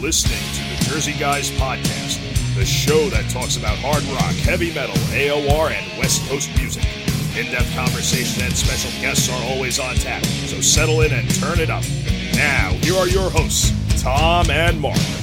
listening to the Jersey Guys Podcast, the show that talks about hard rock, heavy metal, AOR, and West Coast music. In depth conversation and special guests are always on tap, so settle in and turn it up. Now, here are your hosts, Tom and Mark.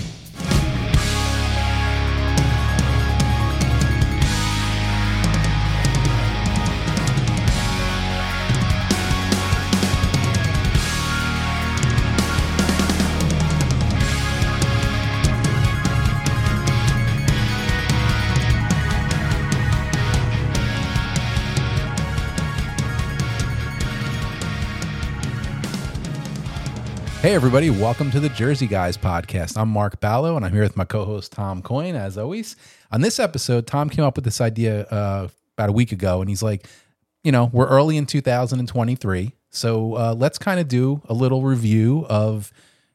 Hey, everybody, welcome to the Jersey Guys podcast. I'm Mark Ballo, and I'm here with my co host, Tom Coyne, as always. On this episode, Tom came up with this idea uh, about a week ago, and he's like, you know, we're early in 2023, so uh, let's kind of do a little review of,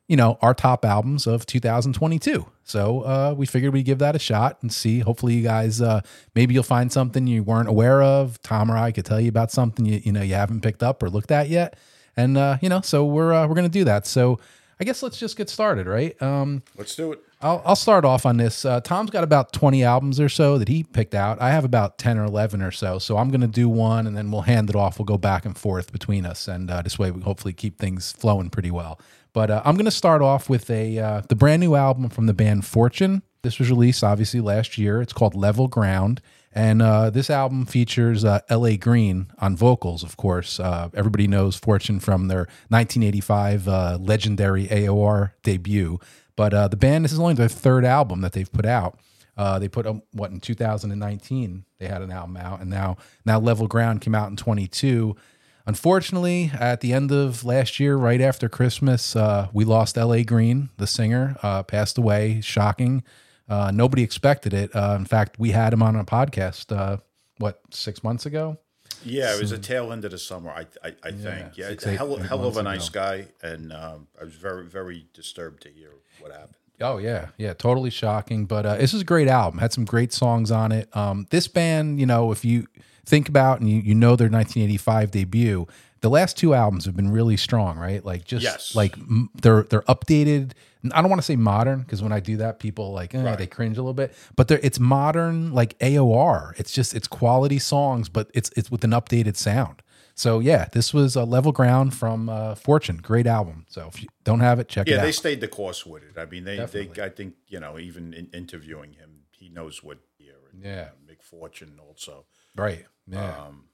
you know, our top albums of 2022. So uh, we figured we'd give that a shot and see. Hopefully, you guys, uh, maybe you'll find something you weren't aware of. Tom or I could tell you about something you, you know you haven't picked up or looked at yet and uh, you know, so we're uh, we're gonna do that. So I guess let's just get started, right? Um, Let's do it. I'll I'll start off on this. Uh, Tom's got about twenty albums or so that he picked out. I have about ten or eleven or so. So I'm gonna do one, and then we'll hand it off. We'll go back and forth between us, and uh, this way we hopefully keep things flowing pretty well. But uh, I'm gonna start off with a uh, the brand new album from the band Fortune. This was released obviously last year. It's called Level Ground. And uh, this album features uh, L.A. Greene on vocals, of course. Uh, everybody knows Fortune from their 1985 uh, legendary AOR debut. But uh, the band, this is only their third album that they've put out. Uh, they put um, what in 2019 they had an album out, and now now Level Ground came out in 22. Unfortunately, at the end of last year, right after Christmas, we lost L.A. Greene, the singer, passed away. Shocking. Uh, nobody expected it. Uh, in fact, we had him on a podcast, uh, what, six months ago? Yeah, it was a tail end of the summer, I I, I think. Yeah, six, a eight- hell, eight hell of a nice guy, and um, I was very very disturbed to hear what happened. Oh yeah, yeah, totally shocking. But uh, this is a great album. Had some great songs on it. Um, this band, you know, if you think about and you, you know their 1985 debut, the last two albums have been really strong, right? Like just Yes. like m- they're they're updated. I don't want to say modern because when I do that, people like eh, Right. they cringe a little bit. But it's modern like AOR. It's just it's quality songs, but it's it's with an updated sound. So yeah, this was a level ground from uh, Fortune. Great album. So if you don't have it, check it out. Yeah, they stayed the course with it. I mean, they, they I think you know even in interviewing him, he knows what here. And, Yeah. uh, Fortune also. right. Yeah. Um,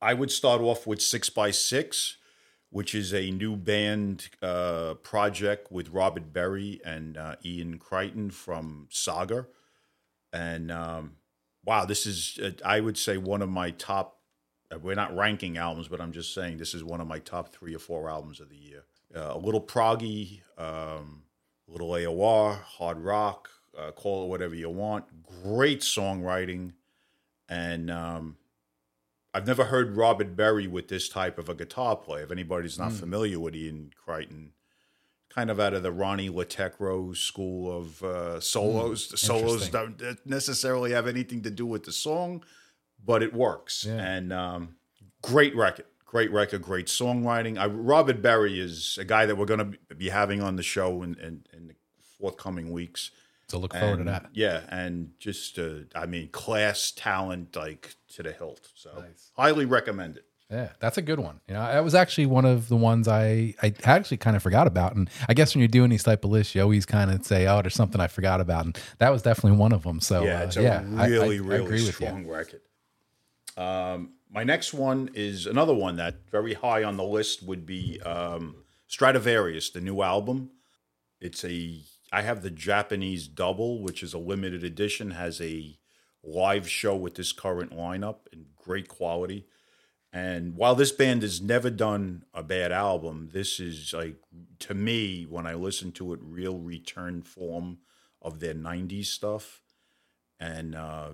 I would start off with Six by Six, which is a new band uh, project with Robert Berry and uh, Ian Crichton from Saga. And um, wow, this is, uh, I would say, one of my top. uh, We're not ranking albums, but I'm just saying this is one of my top three or four albums of the year. Uh, a little proggy, um, a little AOR, hard rock, call it whatever you want. Great songwriting, and um, I've never heard Robert Berry with this type of a guitar play. If anybody's not familiar with Ian Crichton, kind of out of the Ronni Le Tekrø school of uh, solos. the solos don't necessarily have anything to do with the song, but it works. Yeah. And um, great record, great record, great songwriting. I, Robert Berry is a guy that we're going to be having on the show in, in, in the forthcoming weeks. So look forward And, to that. Yeah, and just uh, I mean, class, talent, like to the hilt. So Nice. highly recommend it. Yeah, that's a good one. You know, that was actually one of the ones I I actually kind of forgot about. And I guess when you're doing these type of lists, you always kind of say, "Oh, there's something I forgot about," and that was definitely one of them. So yeah, uh, it's a yeah, I- I- really, I really agree with you. strong record. Um, my next one is another one that very high on the list would be um, Stratovarius, the new album. It's a I have the Japanese double, which is a limited edition, has a live show with this current lineup in great quality. And while this band has never done a bad album, this is like to me when I listen to it, real return form of their '90s stuff. And uh,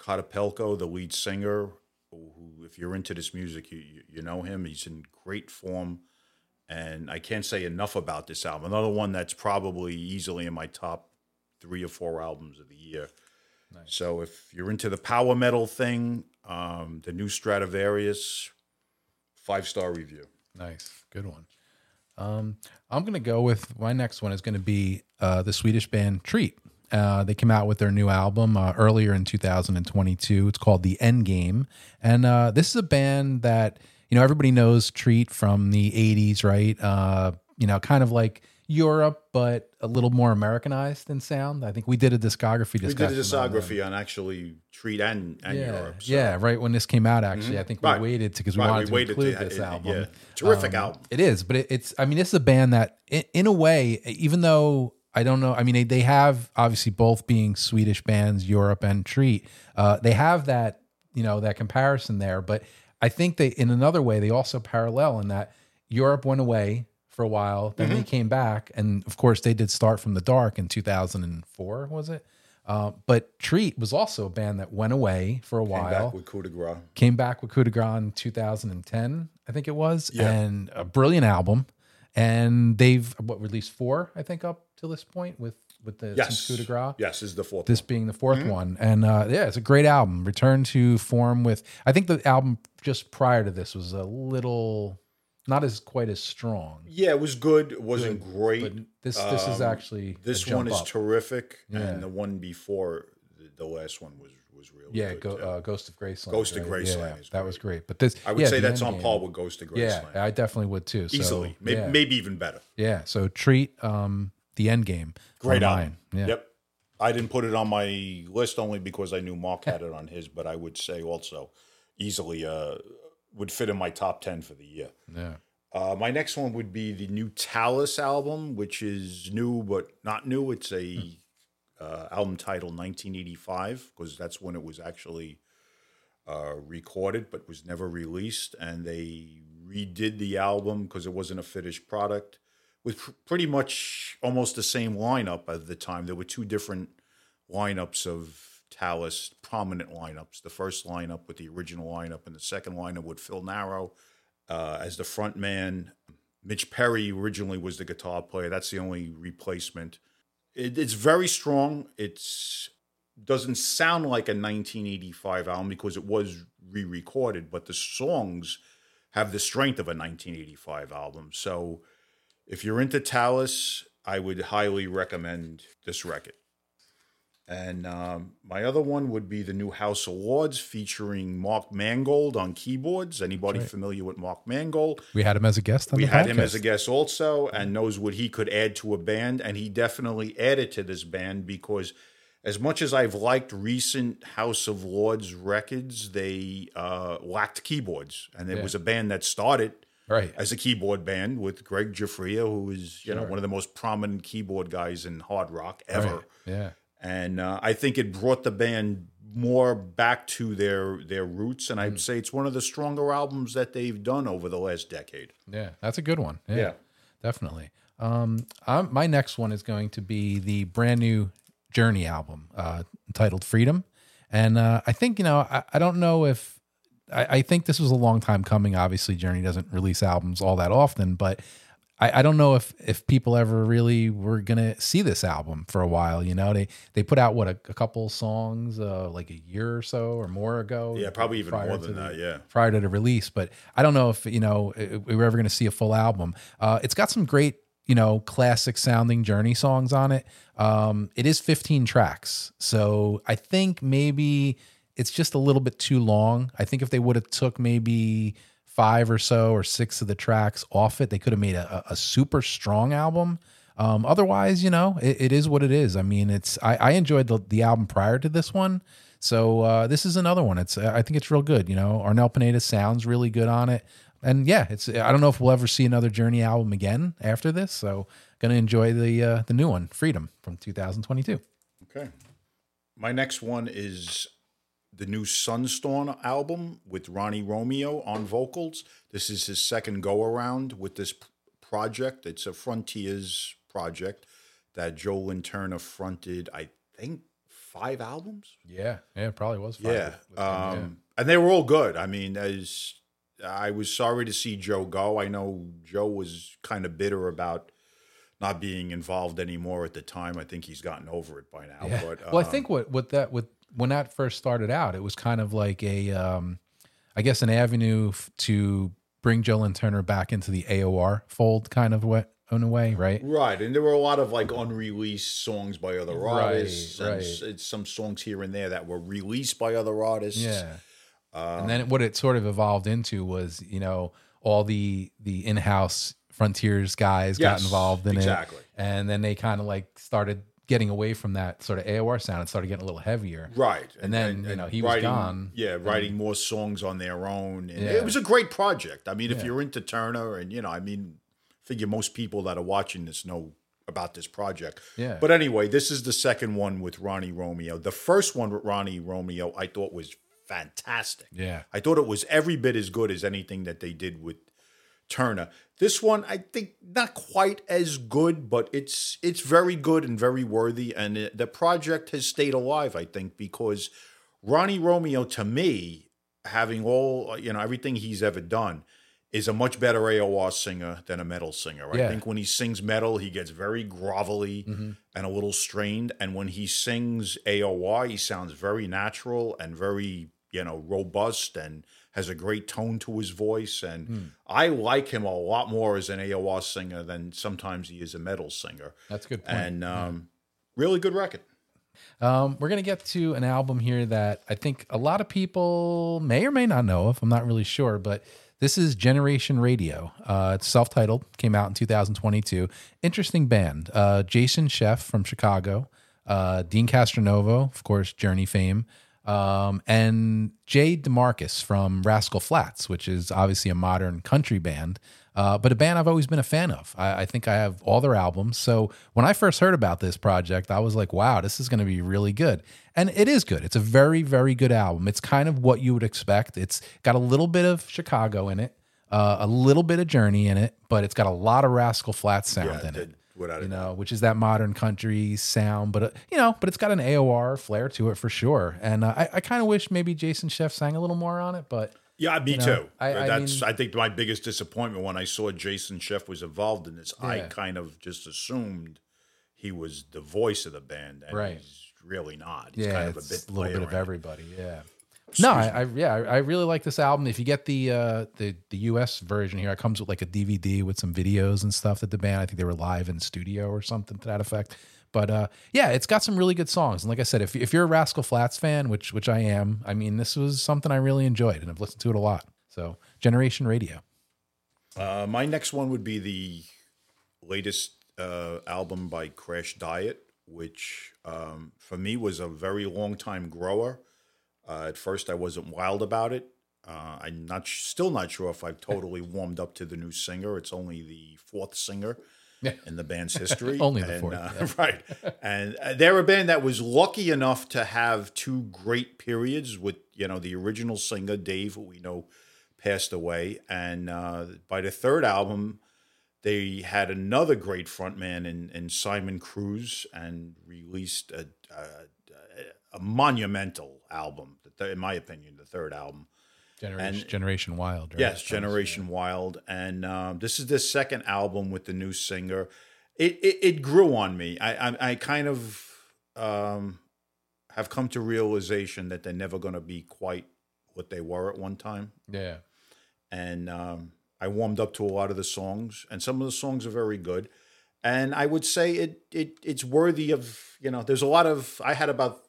Kotipelto, the lead singer, who, if you're into this music, you you know him. He's in great form, and I can't say enough about this album. Another one that's probably easily in my top three or four albums of the year. So if you're into the power metal thing, um, the new Stratovarius, five star review. Nice, good one. Um, I'm gonna go with my next one is gonna be uh, the Swedish band Treat. Uh, they came out with their new album uh, earlier in 2022. It's called The End Game, and uh, this is a band that you know everybody knows Treat from the 80s, right? Uh, you know, kind of like Europe, but a little more Americanized in sound. I think we did a discography We did a on discography on actually Treat and, and Yeah, Europe. so- yeah, right when this came out. Actually, I think we Right. waited because we Right, wanted we to waited to- include this uh, album. yeah. Terrific Um, album. It is, but it, it's. I mean, this is a band that, in, in a way, even though I don't know. I mean, they, they have obviously both being Swedish bands, Europe and Treat. Uh, they have that you know that comparison there, but I think they, in another way, they also parallel in that Europe went away for a while, then Mm-hmm. they came back, and of course they did start from the dark in 2004. Was it? Uh, but Treat was also a band that went away for a Came while back with Coup de Grace. came back with Coup de Grace in 2010, I think it was, Yeah. and a brilliant album. And they've what released four, I think, up to this point with with the Yes. Coup de Grace. Yes, is the fourth This one. being the 4th one, and uh, yeah, it's a great album. Return to form with I think the album just prior to this was a little not as quite as strong. Yeah, it was good. It wasn't great. But this this is Um, actually a this one is up. terrific, Yeah. and the one before the, the last one was was real yeah, good. go, uh, Ghost of Graceland. Ghost of? Graceland Yeah, is that was great. great. But this, I would yeah, say that's on par with Ghost of Graceland. Yeah, I definitely would too. So, Easily, maybe, maybe even better. Yeah, so treat um the end game. Great on album. Yeah. Yep. I didn't put it on my list only because I knew Mark had it on his, but I would say also easily uh, would fit in my top ten for the year. Yeah. Uh, my next one would be the new Talas album, which is new but not new. It's a uh, album titled 1985 because that's when it was actually uh, recorded but was never released. And they redid the album because it wasn't a finished product with pr- pretty much almost the same lineup at the time. There were two different lineups of Talas, prominent lineups. The first lineup with the original lineup, and the second lineup with Phil Naro uh, as the front man. Mitch Perry originally was the guitar player. That's the only replacement. It, it's very strong. It's doesn't sound like a 1985 album because it was re-recorded, but the songs have the strength of a 1985 album. So if you're into Talas, I would highly recommend this record. And um, my other one would be the new House of Lords featuring Mark Mangold on keyboards. Anybody familiar with Mark Mangold? We had him as a guest on We had podcast. him as a guest also and knows what he could add to a band. And he definitely added to this band because, as much as I've liked recent House of Lords records, they uh, lacked keyboards. And it Yeah. was a band that started Right. as a keyboard band with Greg Giuffria, who is you know one of the most prominent keyboard guys in hard rock ever. Right. Yeah. And uh, I think it brought the band more back to their their roots. And I'd Mm. say it's one of the stronger albums that they've done over the last decade. Yeah. That's a good one. Yeah. Yeah. Definitely. Um, I'm, my next one is going to be the brand new Journey album uh, entitled Freedom. And uh, I think, you know, I, I don't know if I, I think this was a long time coming. Obviously, Journey doesn't release albums all that often, but I, I don't know if if people ever really were gonna see this album for a while. You know, they they put out what a, a couple songs uh, like a year or so or more ago. Yeah, probably even more than the- that. Yeah. prior to the release. But I don't know if you know i- we were ever going to see a full album. Uh, it's got some great you know classic sounding Journey songs on it. Um, it is 15 tracks, so I think maybe it's just a little bit too long. I think if they would have took maybe five or so or six of the tracks off it, they could have made a, a super strong album. Um, otherwise, you know, it, it is what it is. I mean, it's I, I enjoyed the, the album prior to this one, so uh, this is another one. It's I think it's real good. You know, Arnel Pineda sounds really good on it, and yeah, it's I don't know if we'll ever see another Journey album again after this. So gonna enjoy the uh, the new one, Freedom from 2022. Okay. My next one is the new Sunstorm album with Ronnie Romero on vocals. This is his second go around with this project. It's a Frontiers project that Joe Turner fronted, I think, five albums. Yeah, yeah, it probably was. Yeah. with- with him, Um, And they were all good. I mean, as I was sorry to see Joe go. I know Joe was kind of bitter about not being involved anymore at the time. I think he's gotten over it by now. Yeah. But well, I um, think what what that with when that first started out, it was kind of like a, um, I guess, an avenue f- to bring Joe Lynn Turner back into the AOR fold, kind of way, in a way, right? Right, and there were a lot of like unreleased songs by other Right, artists, and right. s- it's some songs here and there that were released by other artists. Yeah. Um, and then what it sort of evolved into was, you know, all the the in-house Frontiers guys got involved in exactly. it, and then they kind of like started getting away from that sort of AOR sound and started getting a little heavier. Right, And then, you know, he was gone. Yeah, writing more songs on their own, and Yeah. it was a great project. I mean, if Yeah. you're into Turner, and you know, I mean, I figure most people that are watching this know about this project. Yeah. But anyway, this is the second one with Ronnie Romero. The first one with Ronnie Romero, I thought was fantastic. Yeah. I thought it was every bit as good as anything that they did with Turner. This one, I think, not quite as good, but it's it's very good and very worthy. And it, the project has stayed alive, I think, because Ronnie Romero, to me, having all you know everything he's ever done, is a much better AOR singer than a metal singer. I think when he sings metal, he gets very grovelly mm-hmm. and a little strained, and when he sings AOR, he sounds very natural and very you know robust and has a great tone to his voice. And I like him a lot more as an AOR singer than sometimes he is a metal singer. That's a good point. And um, really good record. Um, we're gonna get to an album here that I think a lot of people may or may not know of. I'm not really sure, but this is Generation Radio. Uh, it's self-titled, came out in 2022. Interesting band. Uh, Jason Scheff from Chicago, uh, Deen Castronovo, of course, Journey fame, um, and Jay DeMarcus from Rascal Flatts, which is obviously a modern country band, uh, but a band I've always been a fan of. I, I think I have all their albums. So when I first heard about this project, I was like, wow, this is going to be really good. And it is good. It's a very, very good album. It's kind of what you would expect. It's got a little bit of Chicago in it, uh, a little bit of Journey in it, but it's got a lot of Rascal Flatts sound Yeah, in it without you know, which is that modern country sound, but uh, you know, but it's got an AOR flair to it for sure. And uh, I, I kind of wish maybe Jason Scheff sang a little more on it, but Yeah, me know, too. I- I That's mean- I think my biggest disappointment when I saw Jason Scheff was involved in this. I kind of just assumed he was the voice of the band, and Right. he's really not. He's yeah, kind of a bit a little bit of everybody. Yeah. No, I, I yeah, I I really like this album. If you get the uh, the the US version here, it comes with like a DVD with some videos and stuff that the band. I think they were live in studio or something to that effect. But uh, yeah, it's got some really good songs. And like I said, if if you're a Rascal Flatts fan, which which I am, I mean, this was something I really enjoyed and I've listened to it a lot. So Generation Radio. Uh, my next one would be the latest uh, album by Crash Diet, which um, for me was a very long time grower. Uh, at first, I wasn't wild about it. Uh, I'm not still not sure if I've totally warmed up to the new singer. It's only the fourth singer in the band's history. Only the And, fourth, uh, yeah. right? And uh, they're a band that was lucky enough to have two great periods with you know the original singer Dave, who we know passed away, and uh, by the third album, they had another great frontman in, in Simon Cruz and released a, a, a monumental album, th- in my opinion, the third album. Generation, Generation Wild. Right? Yes, Generation Wild, and um, this is the second album with the new singer. It it, it grew on me. I I, I kind of um, have come to realization that they're never going to be quite what they were at one time, Yeah. and um, I warmed up to a lot of the songs, and some of the songs are very good. And I would say it it it's worthy of you know. There's a lot of I had about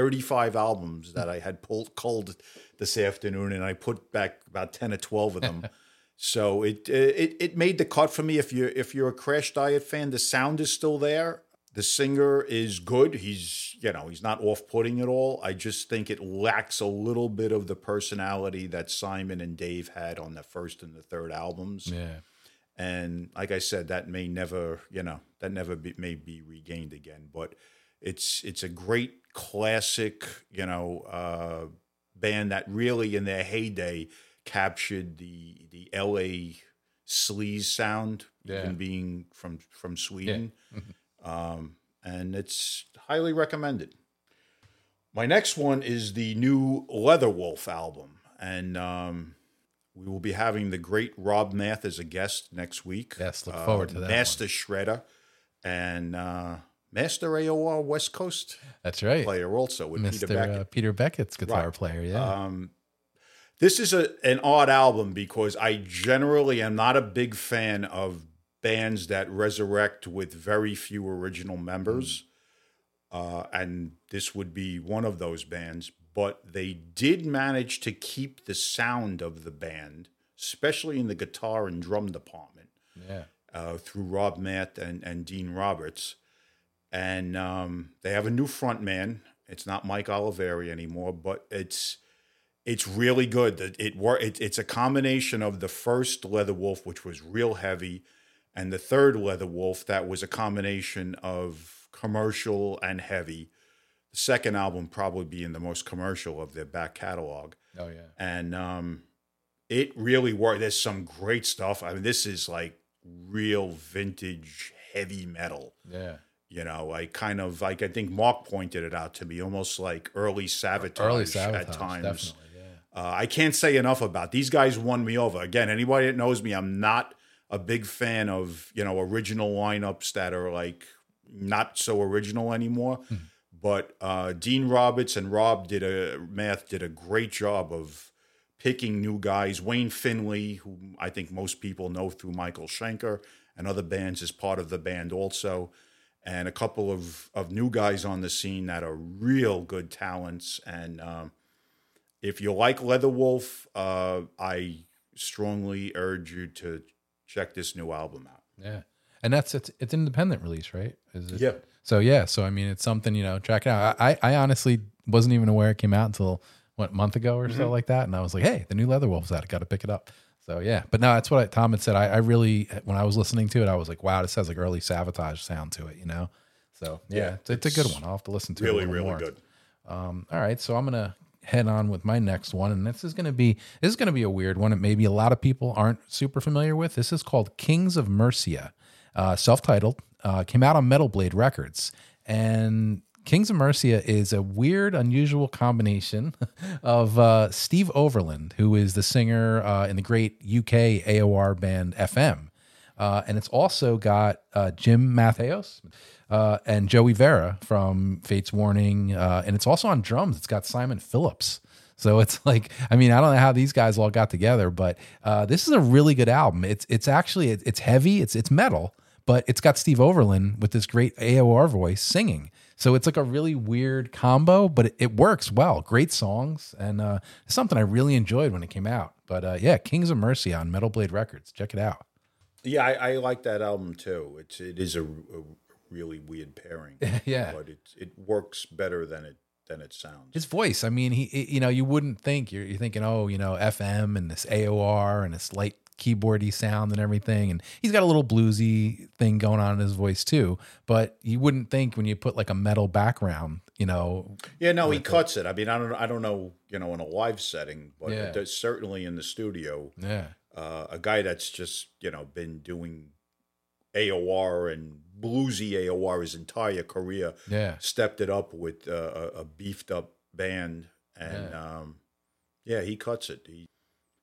35 albums that I had pulled culled this afternoon, and I put back about 10 or 12 of them. so it it it made the cut for me. If you if you're a Crash Diet fan, the sound is still there. The singer is good. He's you know he's not off putting at all. I just think it lacks a little bit of the personality that Simon and Dave had on the first and the third albums Yeah. and like I said, that may never, you know, that never be, may be regained again. But it's it's a great classic, you know, uh, band that really in their heyday captured the the L.A. sleaze sound, Yeah. even being from from Sweden, um, and it's highly recommended. My next one is the new Leatherwolf album, and um, we will be having the great Rob Math as a guest next week. Yes, look forward to that Master Shredder and uh, Master AOR West Coast That's right. player also with Peter Beckett. Uh, Peter Beckett's guitar Right. player. Yeah. Um, This is a an odd album because I generally am not a big fan of bands that resurrect with very few original members. Uh, and this would be one of those bands, but they did manage to keep the sound of the band, especially in the guitar and drum department, Yeah. uh, through Rob Math and, and Dean Roberts. And um, they have a new front man. It's not Mike Olivieri anymore, but it's it's really good. That it, wor- it it's a combination of the first Leather Wolf, which was real heavy, and the third Leather Wolf that was a combination of commercial and heavy. The second album probably being the most commercial of their back catalog Oh yeah. and um, it really worked. There's some great stuff. I mean, this is like real vintage heavy metal. Yeah. You know, I kind of like I think Mark pointed it out to me, almost like early sabotage, Early sabotage, at times. Yeah. Uh, I can't say enough about these guys. Won me over. Again, anybody that knows me, I'm not a big fan of you know original lineups that are like not so original anymore. But uh, Dean Roberts and Rob did a math did a great job of picking new guys. Wayne Findlay, who I think most people know through Michael Schenker and other bands, is part of the band also. And a couple of, of new guys on the scene that are real good talents. And um, if you like Leather Wolf, uh, I strongly urge you to check this new album out. Yeah. And that's it's it's an independent release, right? Is it? Yeah. So yeah, so I mean, it's something you know. Check it out. I I honestly wasn't even aware it came out until what month ago or so like that, and I was like, hey, the new Leather Wolf's out. I got to pick it up. So yeah, but no, that's what I, Tom had said. I, I really when I was listening to it, I was like, wow, this has like early sabotage sound to it, you know. So yeah, Yeah, it's, it's a good one. I'll have to listen to it. Really, really more. good. Um, all right, so I'm gonna head on with my next one, and this is gonna be this is gonna be a weird one. It maybe a lot of people aren't super familiar with. This is called Kings of Mercia, uh, self-titled. Uh, came out on Metal Blade Records, and Kings of Mercia is a weird, unusual combination of uh, Steve Overland, who is the singer uh, in the great UK AOR band FM. Uh, and it's also got uh, Jim Matheos uh, and Joey Vera from Fates Warning. Uh, and it's also on drums. It's got Simon Phillips. So it's like, I mean, I don't know how these guys all got together, but this is a really good album. It's it's actually it's heavy, it's it's metal, but it's got Steve Overland with this great AOR voice singing. So it's like a really weird combo, but it, it works well. Great songs and uh, something I really enjoyed when it came out. But uh, yeah, Kings of Mercia on Metal Blade Records. Check it out. Yeah, I, I like that album too. It's it is a, a really weird pairing. Yeah. but it it works better than it than it sounds. His voice, I mean, he, you know, you wouldn't think you're, you're thinking, oh, you know, FM and this AOR and this light keyboardy sound and everything, and he's got a little bluesy thing going on in his voice too. But you wouldn't think when you put like a metal background, you know, Yeah, no, he cuts it. I mean, I don't I don't know, you know, in a live setting, but Yeah. it does, certainly in the studio, yeah, uh, a guy that's just you know been doing AOR and bluesy AOR his entire career yeah, stepped it up with uh, a, a beefed up band, and um, yeah, he cuts it. He,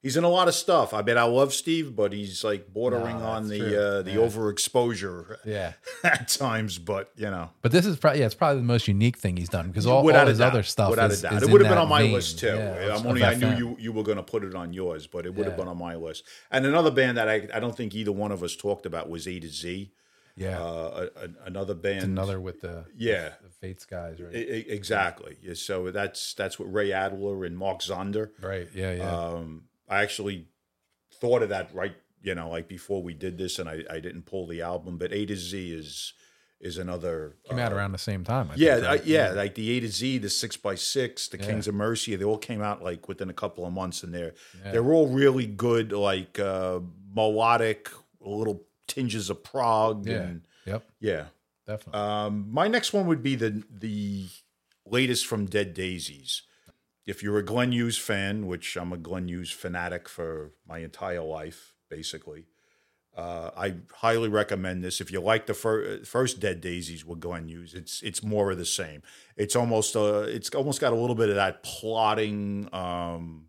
he's in a lot of stuff. I mean, I love Steve, but he's like bordering No, on the true. uh, the Yeah. overexposure yeah. at times. But you know, But this is probably yeah, it's probably the most unique thing he's done because all, without all his doubt, other stuff without is, a doubt, is it would have been on my vein. list too. Yeah, I'm only I knew FM. you you were going to put it on yours, but it would have Yeah. been on my list. And another band that I I don't think either one of us talked about was A to Z. Yeah, Uh, a, a- another band. another with the Yeah. the Fates guys, right? Exactly. Yeah, so that's that's what Ray Alder and Mark Zonder. right. Yeah, yeah. Um, I actually thought of that right, you know, like before we did this, and I, I didn't pull the album. But A to Z is is another. Came out uh, around the same time. I yeah, think, I, right? yeah, like the A to Z, the six by six, the Yeah. Kings of Mercia, they all came out like within a couple of months, and they're Yeah. they're all really good, like uh, melodic, little tinges of prog, Yeah. and Yep. yeah. Definitely. Um, my next one would be the the latest from Dead Daisies. If you're a Glenn Hughes fan, which I'm a Glenn Hughes fanatic for my entire life, basically, uh, I highly recommend this. If you like the fir- first Dead Daisies with Glenn Hughes, it's it's more of the same. It's almost uh, it's almost got a little bit of that plotting. Um,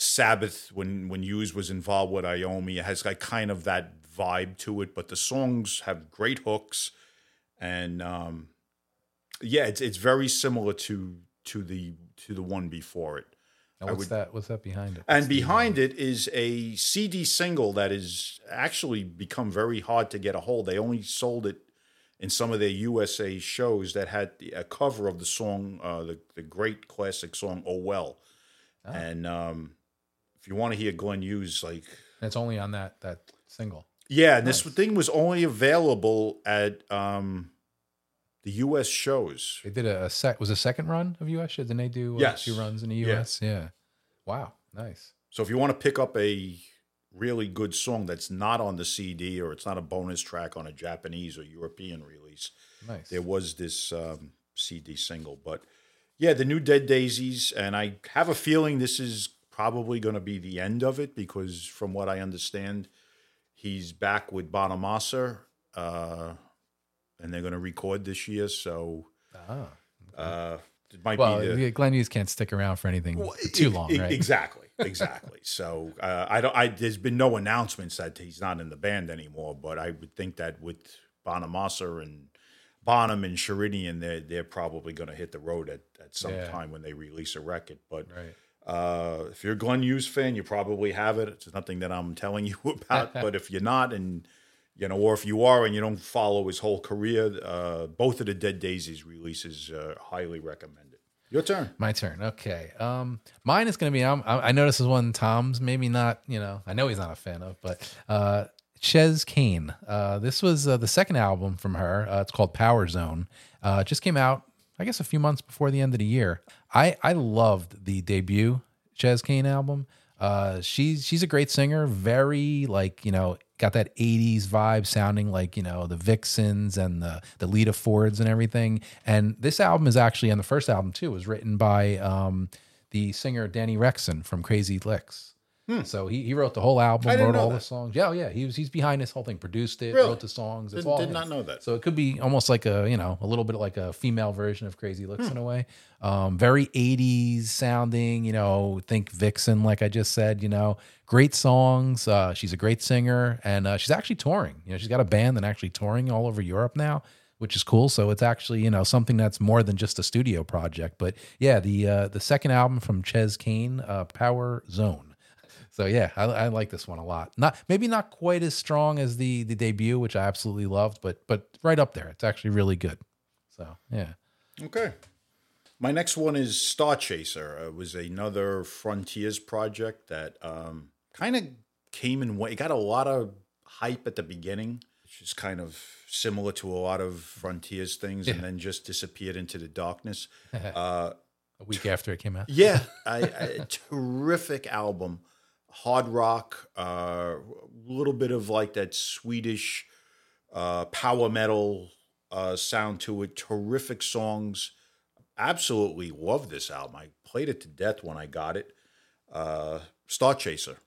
Sabbath when when Hughes was involved with Iommi. It has like kind of that vibe to it, but the songs have great hooks, and um, yeah, it's it's very similar to to the to the one before it. Now, what's would- that? What's that behind it? And behind it is a CD single that has actually become very hard to get a hold. They only sold it in some of their USA shows that had a cover of the song, uh, the the great classic song "Oh Well." And um, if you want to hear Glenn Hughes, like it's only on that that single. yeah, and this thing was only available at um, the U.S. shows. They did a, a set. Was a second run of US? Didn't they do uh, Yes. two runs in the Yeah. US? Yeah. Wow. Nice. So if you want to pick up a really good song that's not on the CD or it's not a bonus track on a Japanese or European release, Nice. there was this um, CD single. But yeah, the new Dead Daisies, and I have a feeling this is probably going to be the end of it because from what I understand, he's back with Bonamassa, uh, and they're going to record this year. So Ah. uh, it might Well, be the, Glenn Hughes can't stick around for anything well, too e- long, e- right? Exactly, exactly. so uh, I don't. I there's been no announcements that he's not in the band anymore. But I would think that with Bonamassa and Bonham and Sheridan, they're they're probably going to hit the road at, at some Yeah. time when they release a record. But Right. uh, if you're a Glenn Hughes fan, you probably have it. It's nothing that I'm telling you about. but if you're not, and you know, or if you are and you don't follow his whole career, uh, both of the Dead Daisies releases uh, highly recommended. Your turn. My turn. Okay. Um, mine is going to be. Um, I I know this is one Tom's maybe not. You know, I know he's not a fan of, but uh, Chez Kane. Uh, this was uh, the second album from her. Uh, it's called Power Zone. Uh, it just came out, I guess, a few months before the end of the year. I I loved the debut Chez Kane album. Uh, she's she's a great singer. Very like you know got that 80s vibe sounding like you know the vixens and the the lita fords and everything and this album is actually and the first album too was written by um the singer danny rexon from Crazy Lixx so he, he wrote the whole album Hmm. Wrote all the songs yeah yeah he was he's behind this whole thing produced it Really? wrote the songs it's Did- all did him. not know that. so it could be almost like a you know a little bit like a female version of Crazy Lixx Hmm. in a way um very 80s sounding you know think vixen like i just said you know great songs uh she's a great singer and uh, she's actually touring you know she's got a band and actually touring all over europe now which is cool so it's actually you know something that's more than just a studio project but yeah the uh the second album from Chez Kane uh power zone so yeah, I, I like this one a lot. Not maybe not quite as strong as the the debut, which I absolutely loved, but but right up there. It's actually really good. So yeah, Okay. My next one is Star Chaser. It was another Frontiers project that um, kind of came and went. It got a lot of hype at the beginning, which is kind of similar to a lot of Frontiers things, and then just disappeared into the darkness. Uh, a week after it came out. yeah, I, I, terrific album, hard rock, a uh, little bit of like that Swedish uh, power metal uh, sound to it. Terrific songs. Absolutely love this album. I played it to death when I got it. Uh, Star Chaser.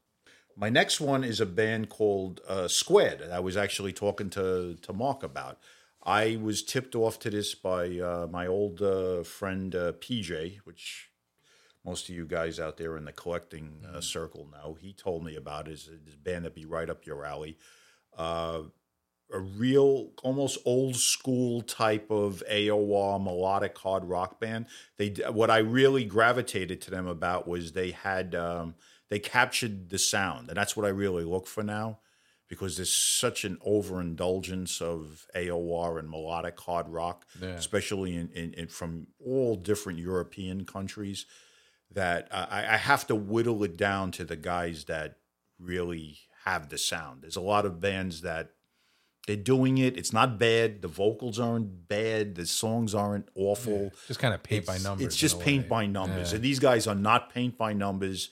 My next one is a band called uh, Squared. I was actually talking to to Mark about. I was tipped off to this by uh, my old friend PJ, which most of you guys out there in the collecting uh, circle know. He told me about it. It's a this band that be right up your alley. Uh, a real, almost old school type of AOR melodic hard rock band. They what I really gravitated to them about was they had um, they captured the sound, and that's what I really look for now because there's such an overindulgence of AOR and melodic hard rock, Yeah. especially in, in, in from all different European countries. That I, I have to whittle it down to the guys that really have the sound. There's a lot of bands that they're doing it. It's not bad. The vocals aren't bad. The songs aren't awful. Just kind of paint by numbers. It's just paint way. by numbers. Yeah. And these guys are not paint by numbers.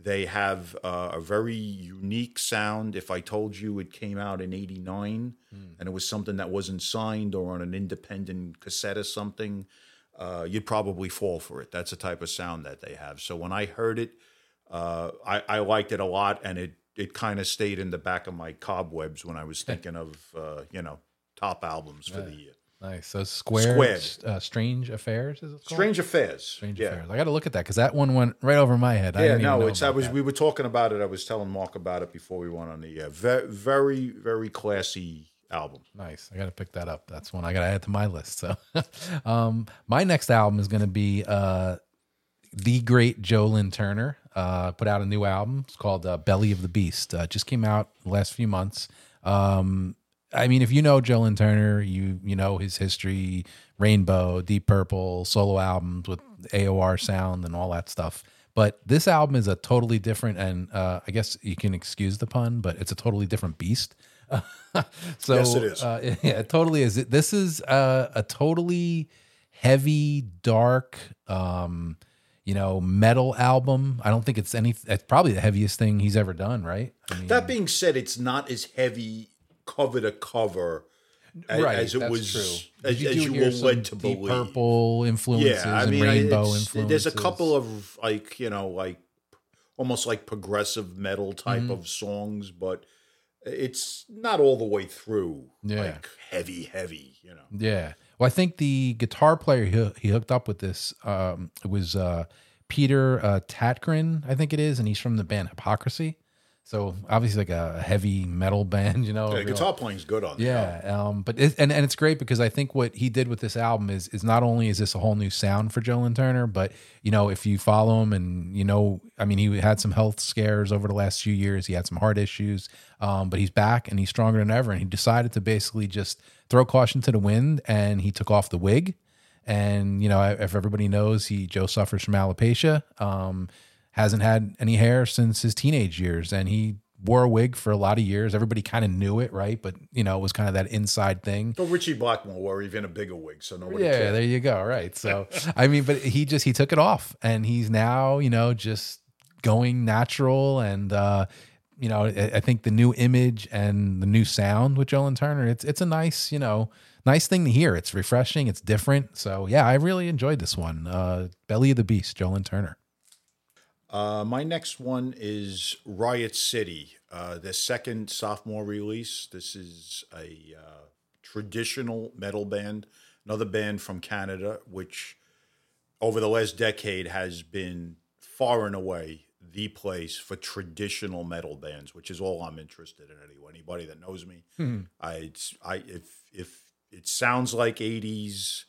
They have uh, a very unique sound. If I told you it came out in '89 Hmm. and it was something that wasn't signed or on an independent cassette or something, uh, you'd probably fall for it. That's the type of sound that they have. So when I heard it, uh, I, I liked it a lot, and it it kind of stayed in the back of my cobwebs when I was thinking of uh, you know top albums for the year. Nice. So square. Uh, strange affairs. Is it called? Strange Affairs. Strange yeah. affairs. I got to look at that because that one went right over my head. I Yeah, didn't no, know it's. I was. that. We were talking about it. I was telling Mark about it before we went on the air. Very, very, very classy album. Nice. I got to pick that up. That's one I got to add to my list. So, um, my next album is going to be uh, the great Joe Lynn Turner uh, put out a new album. It's called uh, Belly of the Beast. Uh, just came out last few months. Um, I mean, if you know Joe Lynn Turner, you you know his history, Rainbow, Deep Purple, solo albums with AOR sound and all that stuff. But this album is a totally different, and uh, I guess you can excuse the pun, but it's a totally different beast. so Yes, it is. Uh, yeah, it totally is. This is uh, a totally heavy, dark, um, you know, metal album. I don't think it's any. It's probably the heaviest thing he's ever done, right? I mean, That being said, it's not as heavy cover to cover right, as it that's was true. as, You as you were led to Deep believe. Purple influences yeah, I and mean, rainbow influences. there's a couple of like you know like almost like progressive metal type Mm-hmm. of songs, but it's not all the way through Yeah. like heavy, heavy. You know, Yeah. Well, I think the guitar player he, he hooked up with this um, it was uh, Peter uh, Tägtgren, I think it is, and he's from the band Hypocrisy. So obviously like a heavy metal band, you know. the real- guitar playing's good on. Yeah, um, but it, and and it's great because I think what he did with this album is is not only is this a whole new sound for Joe Lynn Turner, but you know if you follow him and you know, I mean, he had some health scares over the last few years. He had some heart issues, um, but he's back and he's stronger than ever. And he decided to basically just throw caution to the wind, and he took off the wig. And you know, if everybody knows, he Joe suffers from alopecia. Um, hasn't had any hair since his teenage years, and he wore a wig for a lot of years. Everybody kind of knew it, right? But you know, it was kind of that inside thing. But Ritchie Blackmore wore even a bigger wig, so nobody Yeah, cared. there you go. Right. So, I mean, but he just he took it off, and he's now you know just going natural, and uh, you know, I, I think the new image and the new sound with Joe Lynn Turner, it's it's a nice you know nice thing to hear. It's refreshing. It's different. So yeah, I really enjoyed this one. Uh, Belly of the Beast, Joe Lynn Turner. Uh, my next one is Riot City, uh, their second sophomore release. This is a uh, traditional metal band, another band from Canada, which over the last decade has been far and away the place for traditional metal bands, which is all I'm interested in. Anyway, anybody that knows me, I, it's, I if if it sounds like '80s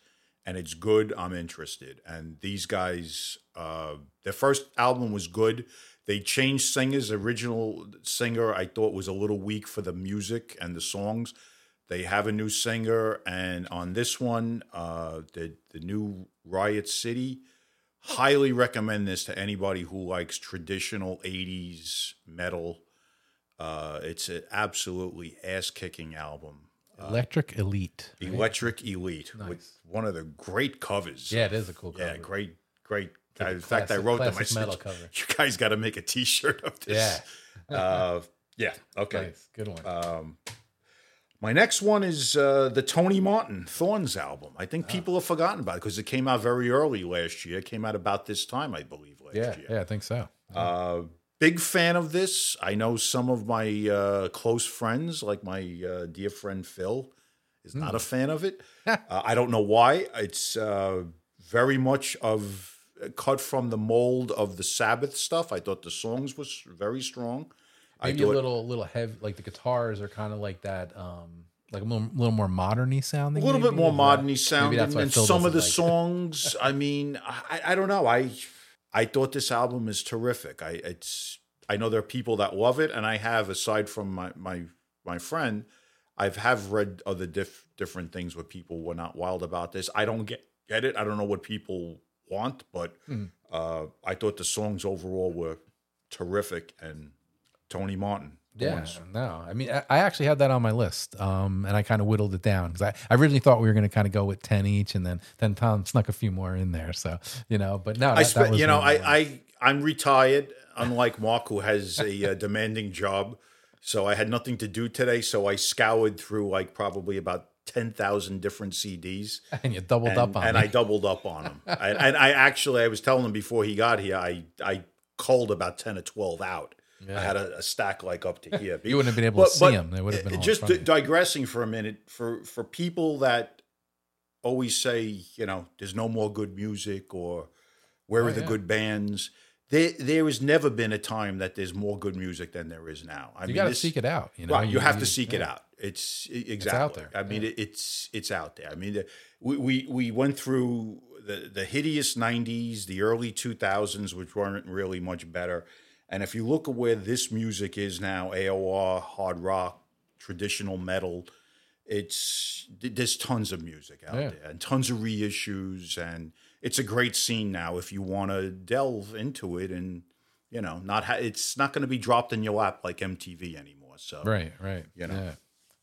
and it's good, I'm interested. And these guys, uh, their first album was good. They changed singers. The original singer I thought was a little weak for the music and the songs. They have a new singer, and on this one, uh, the the new Riot City, highly recommend this to anybody who likes traditional '80s metal. Uh, it's an absolutely ass kicking album. Electric Elite. Electric Elite with one of the great covers. Yeah, it is a cool cover. Yeah, great, great. A in fact, I classic- wrote them. I classic said, metal cover. "You guys got to make a T-shirt of this." Yeah. uh, yeah. Okay. Nice. Good one. Um, my next one is uh, the Tony Martin Thorns album. I Ah. think people have forgotten about it because it came out very early last year. It came out about this time, I believe, last yeah, year. yeah, I think so. Uh, big fan of this. I know some of my uh, close friends, like my uh, dear friend Phil, is not a fan of it. uh, I don't know why. It's uh, very much of cut from the mold of the Sabbath stuff. I thought the songs was very strong. Maybe I a thought, little, little heavy. Like the guitars are kind of like that, um, like a little, little more moderny sounding. a little bit maybe? more Is that- moderny maybe sounding, and some of the like songs. I mean, I, I don't know. I I thought this album is terrific. I it's I know there are people that love it, and I have aside from my my my friend, I've have read other diff, different things where people were not wild about this. I don't get get it. I don't know what people want, but Hmm. uh, I thought the songs overall were terrific. And Tony Martin, Yeah, no. I mean, I, I actually had that on my list, um, and I kind of whittled it down because I, I originally thought we were going to kind of go with ten each, and then then Tom snuck a few more in there. So you know, but no, I that, was you know, one of the I. I, I'm retired, unlike Mark, who has a uh, demanding job. So I had nothing to do today. So I scoured through like probably about 10,000 different CDs. and you doubled And, up on and me. I doubled up on them. I, and I actually, I was telling him before he got here, I, I culled about 10 or 12 out. I had a, a stack like up to here. You wouldn't have been able to see 'em. They would have been just digressing for a minute for for people that always say, you know, there's no more good music or where are oh, the Oh, yeah. good bands? There, there has never been a time that there's more good music than there is now. I you mean, got to seek it out. You know, right, you, have to seek it out. It's exactly. there, I mean, it, it's it's out there. I mean, the- we we we went through the the hideous '90s, the early 2000s, which weren't really much better. And if you look at where this music is now, AOR, hard rock, traditional metal, it's there's tons of music out Yeah. there and tons of reissues, and it's a great scene now if you want to delve into it and you know not ha- it's not going to be dropped in your lap like MTV anymore. So Right, right. You know. Yeah,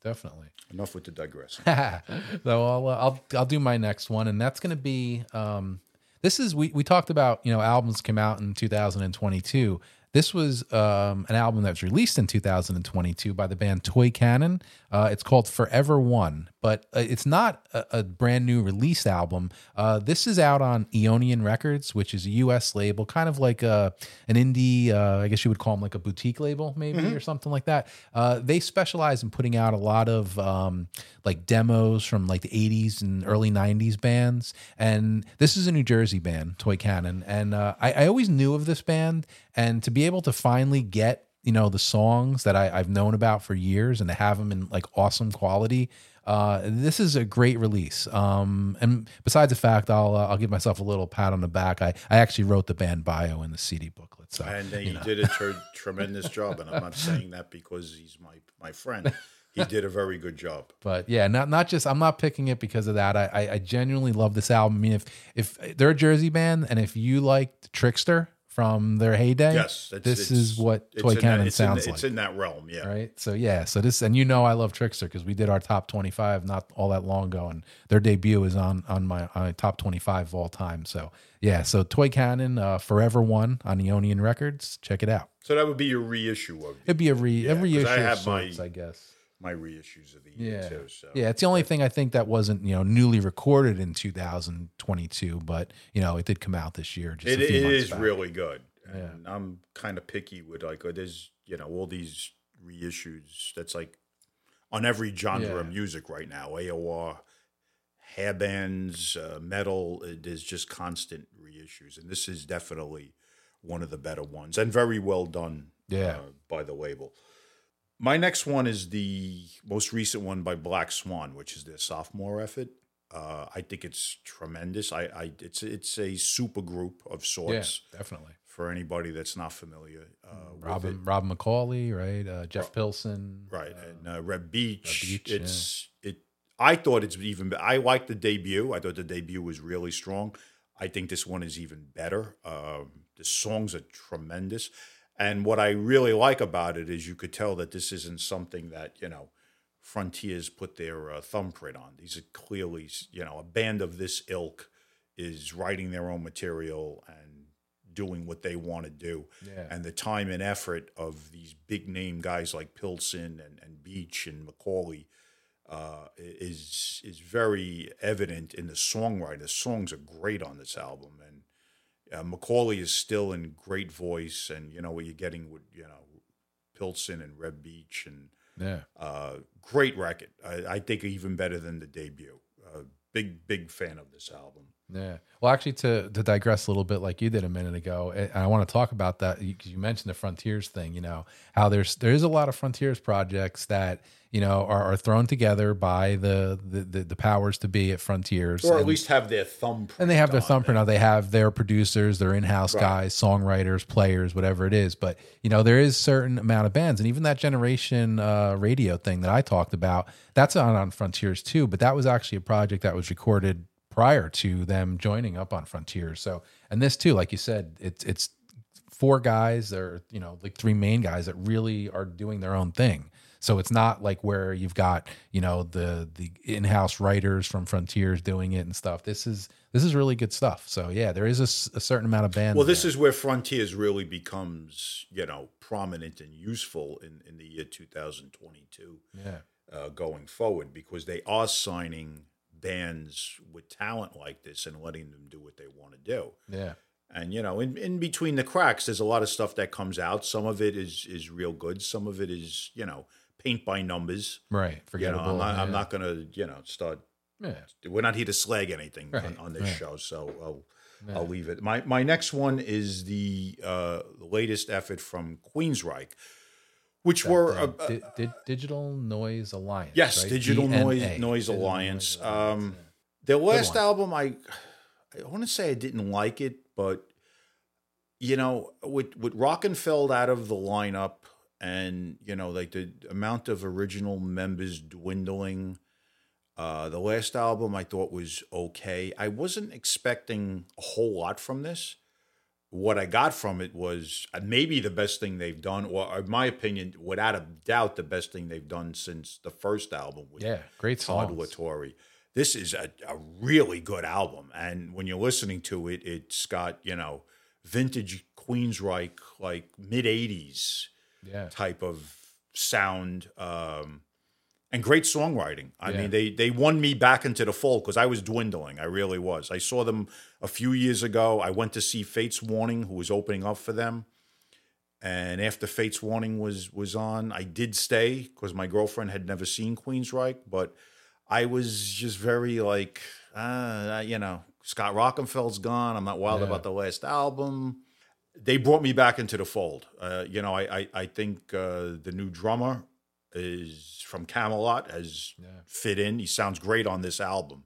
definitely. enough with the digressing. so I'll, uh, I'll I'll do my next one, and that's going to be um, this is we we talked about you know albums came out in 2022. This was um, an album that was released in 2022 by the band Toy Cannon. Uh, it's called Forever One, but uh, it's not a, a brand new release album. Uh, this is out on Eonian Records, which is a U.S. label, kind of like a an indie. Uh, I guess you would call them like a boutique label, maybe or something like that. Uh, they specialize in putting out a lot of um, like demos from like the 80s and early 90s bands. And this is a New Jersey band, Toy Cannon. And uh, I, I always knew of this band, and to be able to finally get you know the songs that I, I've known about for years and to have them in like awesome quality. Uh, this is a great release. Um, and besides the fact, I'll uh, I'll give myself a little pat on the back. I, I actually wrote the band bio in the CD booklet. So and uh, he did a tre- tremendous job. And I'm not saying that because he's my my friend. He did a very good job. but yeah, not not just I'm not picking it because of that. I, I I genuinely love this album. I mean, if if they're a Jersey band and if you liked Trickster from their heyday, Yes, it's- this it's- is what Toy Cannon that, it's in- sounds It's in that realm, yeah. Right. So yeah. So this and you know I love Trickster because we did our top twenty five not all that long ago, and their debut is on on my, on my top twenty five of all time. So yeah. So Toy Cannon, uh, Forever One on Eonian Records. Check it out. So that would be your reissue of It'd be a re every 'cause issue I have my- sorts, I guess. My reissues of the year Yeah. too. So Yeah, it's the only thing I think that wasn't you know newly recorded in 2022, but you know it did come out this year. Just it, a few it back. really good. Yeah. I'm kind of picky with like uh, there's you know all these reissues. That's like on every genre of music right now. AOR, hair bands, uh, metal. uh, There's just constant reissues, and this is definitely one of the better ones, and very well done. Yeah. uh, by the label. My next one is the most recent one by Black Swan, which is their sophomore effort. Uh, I think it's tremendous. I, I it's it's a super group of sorts. Yeah, definitely. for anybody that's not familiar. Uh, with Robin it. Robin McAuley, right? Uh, Jeff Pilson, right? and uh, Reb Beach. Beach, it's it. I thought it's even. I liked the debut. I thought the debut was really strong. I think this one is even better. Um, the songs are tremendous, and what I really like about it is you could tell that this isn't something that you know Frontiers put their uh, thumbprint on. These are clearly, you know, a band of this ilk is writing their own material and doing what they want to do. Yeah. And the time and effort of these big name guys like Pilson and, and Beach and McAuley uh, is is very evident in the songwriting. The songs are great on this album, and uh, McAuley is still in great voice, and you know what you're getting with you know Pilson and Reb Beach and Yeah. uh, great record. I, I think even better than the debut. Uh, big big fan of this album. Yeah. Well, actually, to to digress a little bit, like you did a minute ago, and I want to talk about that because you mentioned the Frontiers thing. You know how there's there's a lot of Frontiers projects that you know are, are thrown together by the, the the the powers to be at Frontiers, Or at and- least have their thumbprint. and they have their thumbprint. Now they have their producers, their in-house Right. guys, songwriters, players, whatever it is. But you know, there is certain amount of bands, and even that generation uh, radio thing that I talked about, that's on on Frontiers too. But that was actually a project that was recorded prior to them joining up on Frontiers. So, and this too, like you said, it's it's four guys or you know like three main guys that really are doing their own thing so it's not like where you've got you know the the in-house writers from frontiers doing it and stuff this is this is really good stuff so yeah there is a certain amount of band. Well, this there. is where Frontiers really becomes, you know, prominent and useful in, in the year 2022 yeah uh, going forward because they are signing bands with talent like this and letting them do what they want to do. yeah And you know, in, in between the cracks, there's a lot of stuff that comes out. Some of it is is real good. Some of it is, you know, paint by numbers. right You know, I'm not, I'm not gonna, you know, start. yeah We're not here to slag anything on, Right, on this right. show, so I'll I'll leave it. My my next one is the uh, latest effort from Queensryche, which were Uh, uh, Di- Di- digital noise alliance yes, right? Digital DNA. Noise Noise Digital Alliance. Noise Alliance, Um, their last album, I I want to say I didn't like it, but you know, with with Rockenfield out of the lineup, and you know, like the amount of original members dwindling. Uh, the last album I thought was okay. I wasn't expecting a whole lot from this. What I got from it was uh, maybe the best thing they've done, or in my opinion, without a doubt, the best thing they've done since the first album. With Yeah, great Todd songs. La Torre. This is a, a really good album, and when you're listening to it, it's got you know vintage Queensryche, like mid '80s Yeah, type of sound, um, and great songwriting. I Yeah. mean, they they won me back into the fold because I was dwindling. I really was. I saw them a few years ago. I went to see Fates Warning, who was opening up for them. And after Fates Warning was was on, I did stay because my girlfriend had never seen Queensryche, but I was just very like, uh, you know, Scott Rockenfield's gone. I'm not wild Yeah. about the last album. They brought me back into the fold. Uh, you know, I I, I think uh, the new drummer is from Kamelot has Yeah. fit in. He sounds great on this album.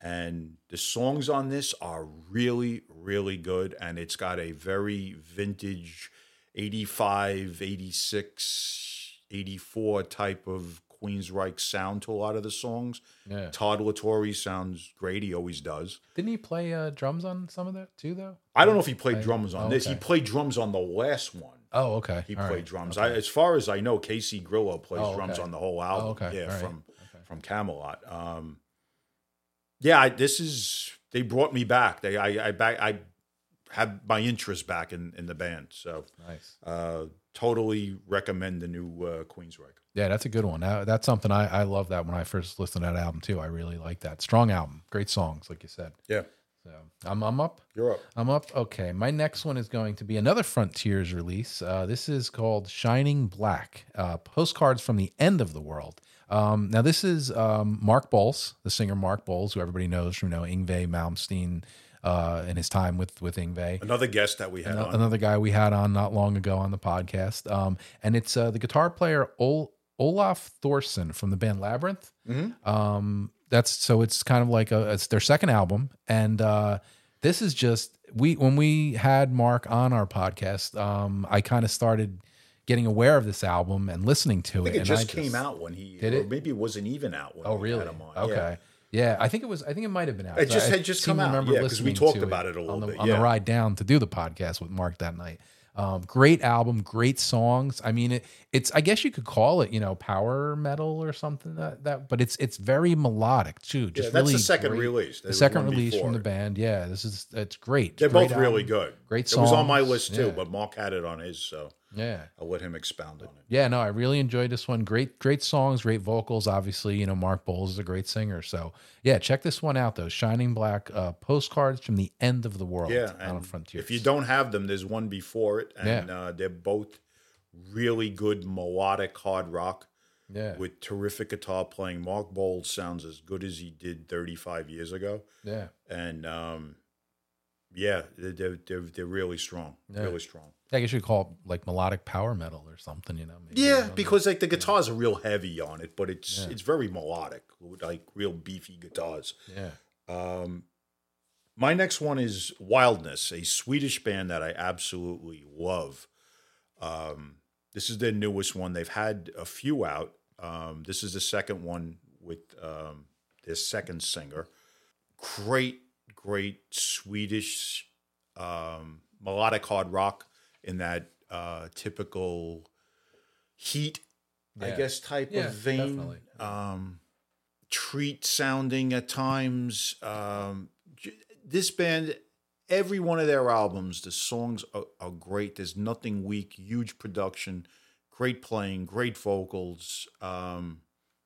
And the songs on this are really, really good. And it's got a very vintage 85, 86, 84 type of Queensryche sound to a lot of the songs. yeah. Todd La Torre sounds great. He always does. Didn't he play uh, drums on some of that too, though? I don't know if he played I- drums on oh, this. He played drums on the last one. Oh, okay. He All played right. drums. Okay. I, as far as I know, Casey Grillo plays Oh, drums on the whole album. Oh, okay. Yeah, All right. from Okay. from Kamelot. Um, yeah, I, this is they brought me back. They I I back I had my interest back in in the band. So Nice. uh, totally recommend the new uh, Queensryche. Yeah, that's a good one. That's something I, I love that when I first listened to that album too. I really like that. Strong album. Great songs, like you said. Yeah, So I'm I'm up. you're up. I'm up. Okay. My next one is going to be another Frontiers release. Uh, this is called Shining Black uh, Postcards from the End of the World. Um, now, this is um, Mark Boals, the singer Mark Boals, who everybody knows from you know, Yngwie Malmsteen uh, and his time with, with Yngwie. Another guest that we had. Another guy we had on not long ago on the podcast. Um, and it's uh, the guitar player Ol- Olaf Thorsen from the band Labyrinth. Mhm. Um, that's so it's kind of like a it's their second album, and uh, this is just we when we had Mark on our podcast, um, I kind of started getting aware of this album and listening to I think it. it and just I came out when he Did or it? maybe it wasn't even out when Oh, really? had him on. Okay. Yeah, I think it was. I think it might have been out. It just I had just come out, yeah, 'cause we talked about it a little on the, bit, on the ride down to do the podcast with Mark that night. Um, great album, great songs. I mean, it, it's I guess you could call it you know power metal or something that that, but it's it's very melodic too. Just Yeah, that's really the second great. release. The There second release before from the band. Yeah, this is it's great. They're Great both really good. Great It was on my list too, yeah. but Mark had it on his, so Yeah. I'll let him expound on it. Yeah, no, I really enjoyed this one. Great, great songs, great vocals. Obviously, you know, Mark Boals is a great singer. So, yeah, check this one out, though. Shining Black uh, postcards from the end of the world Yeah, on and Frontiers. if you don't have them, there's one before it, and uh, they're both really good melodic hard rock yeah, with terrific guitar playing. Mark Boals sounds as good as he did 35 years ago, yeah, and um, yeah, they're, they're they're really strong, Yeah. really strong. I guess you could call it like melodic power metal or something. You know? Yeah, because like the guitars are real heavy on it, but it's Yeah. it's very melodic, with, like real beefy guitars. yeah, Um, my next one is Wildness, a Swedish band that I absolutely love. Um, this is their newest one. They've had a few out. Um, this is the second one with um, their second singer. Great, great Swedish um, melodic hard rock in that uh, typical heat, I guess, type Yeah, of vein. Um, treat sounding at times. Um, this band, every one of their albums, the songs are, are great. There's nothing weak. Huge production, great playing, great vocals. Um,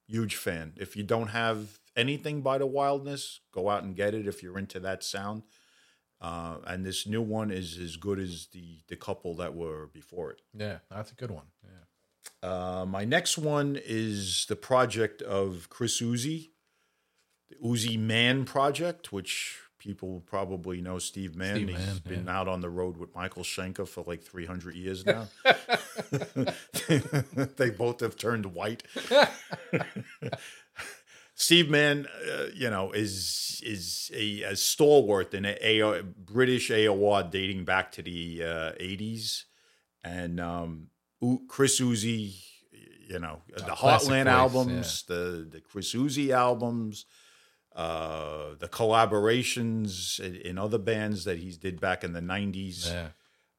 huge fan. If you don't have anything by the Wildness, go out and get it. If you're into that sound. Uh, and this new one is as good as the the couple that were before it. yeah. That's a good one. Yeah, Uh, my next one is the project of Chris Ousey, the Ousey Mann Project, which people probably know Steve Mann. Steve He's Mann, been yeah. out on the road with Michael Schenker for like 300 years now. they both have turned white. Steve Mann, uh, you know, is is a, a stalwart in a, a, British AOR dating back to the uh, '80s, and um, Chris Ousey, you know, the Heartland voice, albums, yeah. the the Chris Ousey albums, uh, the collaborations in, in, other bands that he did back in the '90s. Yeah.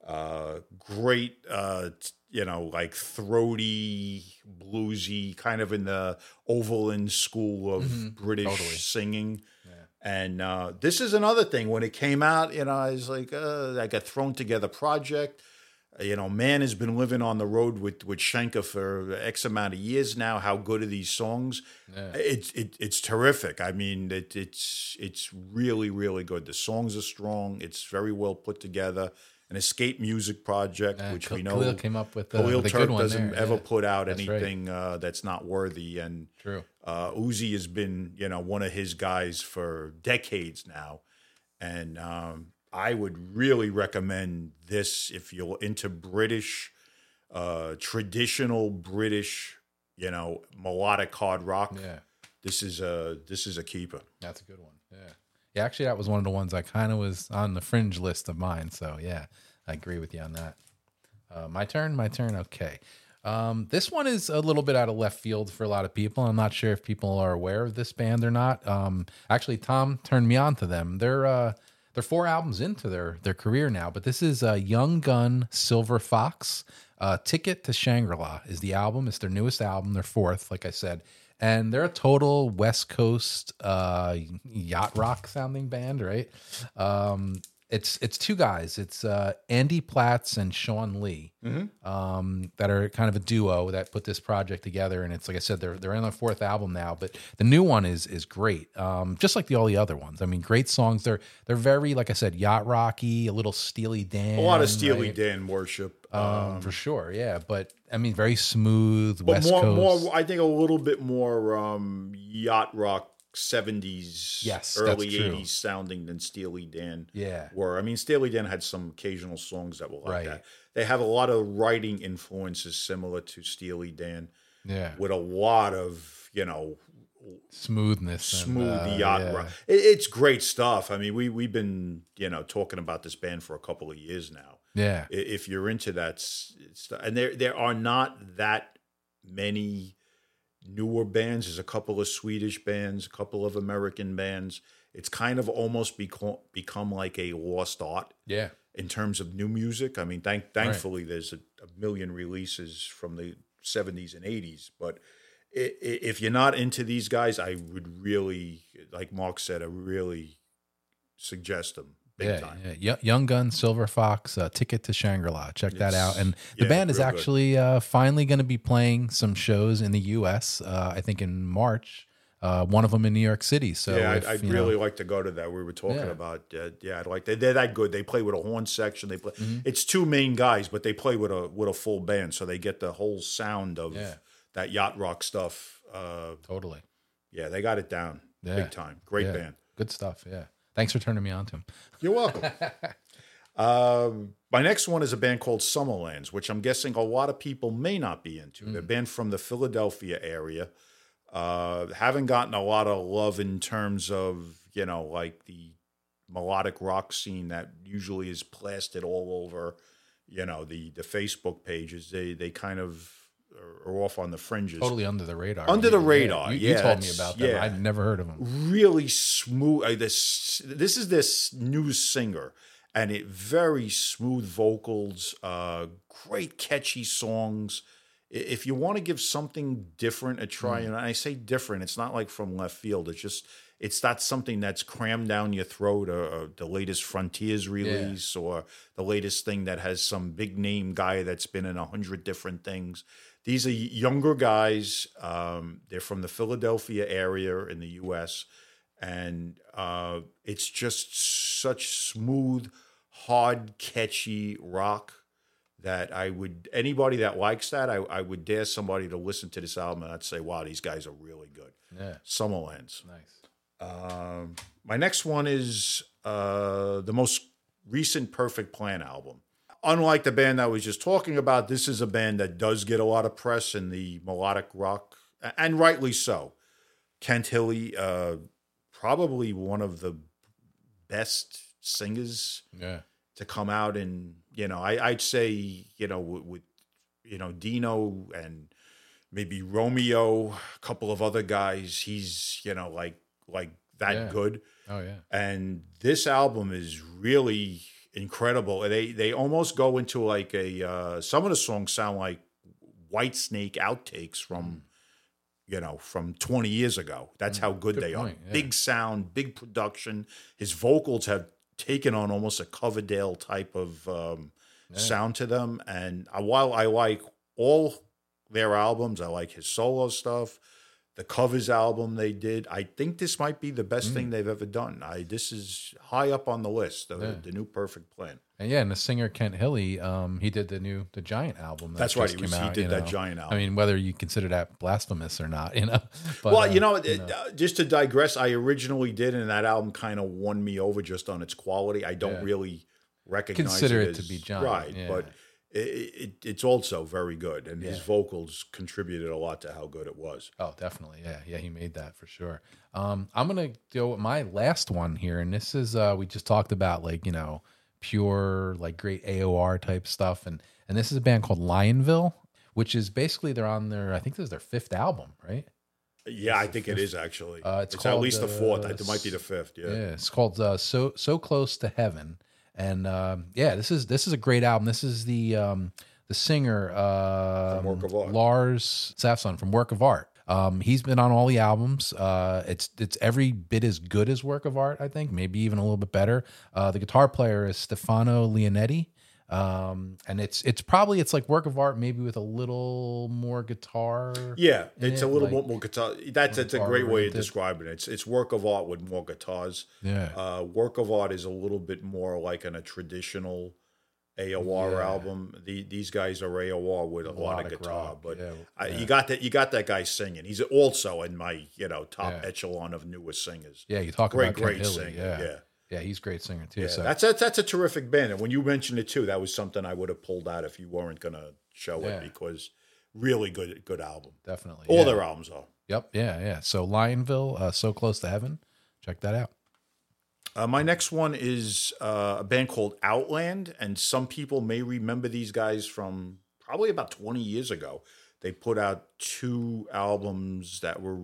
Uh, great uh, you know, like throaty, bluesy, kind of in the Overland school of mm-hmm. British totally. singing. Yeah. And uh, this is another thing. When it came out, you know, I was like, uh, I got thrown together project. Uh, you know, Mann has been living on the road with with Schenker for X amount of years now. How good are these songs? Yeah. It's it, it's terrific. I mean, it, it's it's really really good. The songs are strong. It's very well put together an escape music project, which we know Khalil came up with. Uh, Khalil Turk doesn't there. ever yeah. put out that's anything right. uh, that's not worthy, and true. Uh, Ousey has been, you know, one of his guys for decades now, and um, I would really recommend this if you're into British, uh, traditional British, you know, melodic hard rock. Yeah, this is a this is a keeper. That's a good one. Yeah. Yeah, actually, that was one of the ones I kind of was on the fringe list of mine. So yeah, I agree with you on that. Uh, my turn. My turn. Okay. Um, this one is a little bit out of left field for a lot of people. I'm not sure if people are aware of this band or not. Um, actually, Tom turned me on to them. They're uh, they're four albums into their their career now, but this is uh, Young Gun Silver Fox. Uh, Ticket to Shangri La is the album. It's their newest album. Their fourth, like I said and they're a total West Coast uh, yacht rock sounding band, right? Um, it's it's two guys. It's uh, Andy Platts and Shawn Lee mm-hmm. um, that are kind of a duo that put this project together. And it's like I said, they're they're in their fourth album now, but the new one is is great, um, just like the all the other ones. I mean, great songs. They're they're very like I said, yacht rocky, a little Steely Dan, a lot of Steely right? Dan worship um, um, for sure. Yeah, but I mean, very smooth West more, Coast. More, I think a little bit more um, yacht rock 70s, yes, early 80s sounding than Steely Dan yeah. were. I mean, Steely Dan had some occasional songs that were like right. that. They have a lot of writing influences similar to Steely Dan. Yeah. With a lot of, you know, smoothness, smooth and, uh, yacht yeah. rock. It, it's great stuff. I mean, we we've been, you know, talking about this band for a couple of years now. Yeah. If you're into that stuff, and there there are not that many newer bands. There's a couple of Swedish bands, a couple of American bands. It's kind of almost become become like a lost art. Yeah. In terms of new music, I mean, thank thankfully right. there's a, a, million releases from the 70s and 80s, but if you're not into these guys, I would really, like Mark said, I really suggest them big yeah, time. Yeah. Young Gun, Silver Fox, uh, Ticket to Shangri La. Check that out. And the yeah, band is actually uh, finally going to be playing some shows in the U.S. Uh, I think in March. Uh, one of them in New York City. So yeah, if, I'd, I'd really know, like to go to that. We were talking yeah. about uh, yeah, I'd like they, they're that good. They play with a horn section. They play. Mm-hmm. It's two main guys, but they play with a with a full band, so they get the whole sound of that yacht rock stuff. Uh, totally. Yeah, they got it down big time. Great band. Good stuff. Yeah. Thanks for turning me on to him. You're welcome. um, my next one is a band called Summerlands, which I'm guessing a lot of people may not be into. Mm. They're a band from the Philadelphia area. Uh, haven't gotten a lot of love in terms of, you know, like the melodic rock scene that usually is plastered all over, you know, the the Facebook pages. They they kind of are off on the fringes. Totally under the radar. Under the radar. Yeah, you, yeah, you told me about them. Yeah. I'd never heard of them. Really smooth. Uh, this this is this new singer, and it very smooth vocals, uh, great catchy songs. If you want to give something different a try, mm. and I say different, it's not like from left field. It's just it's not something that's crammed down your throat or, or the latest Frontiers release yeah. or the latest thing that has some big name guy that's been in a hundred different things. These are younger guys. Um, they're from the Philadelphia area in the U.S., and uh, it's just such smooth, hard, catchy rock that I would anybody that likes that I, I would dare somebody to listen to this album and I'd say, wow, these guys are really good. Yeah, Summerlands. Nice. Um, my next one is uh, the most recent Perfect Plan album unlike the band I was just talking about, this is a band that does get a lot of press in the melodic rock, and rightly so. Kent Hilli, uh, probably one of the best singers Yeah. to come out and you know I, I'd say you know with, with you know Dino and maybe Romero, a couple of other guys. He's you know like like that Yeah. good. Oh yeah. And this album is really incredible. They they almost go into like a uh, some of the songs sound like Whitesnake outtakes from you know from 20 years ago. That's how good, Mm. good they point, are. yeah. Big sound, big production. His vocals have taken on almost a Coverdale type of um, sound to them. And while I like all their albums, I like his solo stuff. The covers album they did, I think this might be the best thing they've ever done. I this is high up on the list, the, Mm. Yeah. the new Perfect Plan. And yeah, and the singer Kent Hilli, um, he did the new the Giant album. That That's right, he was- came he did you that know. Giant album. I mean, whether you consider that blasphemous or not, you know. But, well, uh, you know, it, uh, just to digress, I originally did, and that album kind of won me over just on its quality. I don't Yeah. really recognize Consider it, it to be Giant, right? yeah. But it, it, it's also very good, and his vocals contributed a lot to how good it was. Oh, definitely. Yeah, yeah, he made that for sure. Um, I'm gonna go with my last one here, and this is uh, we just talked about like you know pure like great AOR type stuff, and and this is a band called Lionville, which is basically they're on their I think this is their fifth album, right? Yeah, I think it is actually. Uh, it's it's at least the fourth. uh, It might be the fifth. Yeah. Yeah, it's called uh, "So So Close to Heaven," and um, yeah, this is this is a great album. This is the um, the singer uh, Art. Lars Säfsund from Work of Art. Um, he's been on all the albums. Uh, it's it's every bit as good as Work of Art, I think, maybe even a little bit better. Uh, the guitar player is Stefano Lionetti. Um, and it's it's probably it's like work of art, maybe with a little more guitar. Yeah, it's a little like- more guitar. That's that's a great way of describing it. It's it's work of art with more guitars. Yeah. Uh, work of art is a little bit more like in a traditional AOR Yeah. album. The, these guys are AOR with a lot of guitar, rock, but yeah, I, yeah. you got that you got that guy singing. He's also in my you know top echelon of newest singers. Yeah, you talk Great, about great Hilli, singer, Yeah. Yeah. he's a great singer too. Yeah, so that's a, that's a terrific band. And when you mentioned it too, that was something I would have pulled out if you weren't going to show Yeah. it because really good good album. definitely All yeah. their albums are. Yep. Yeah. Yeah. So Lionville, uh, so close to heaven. Check that out. Uh, my next one is uh, a band called Outland, and some people may remember these guys from probably about 20 years ago. They put out two albums that were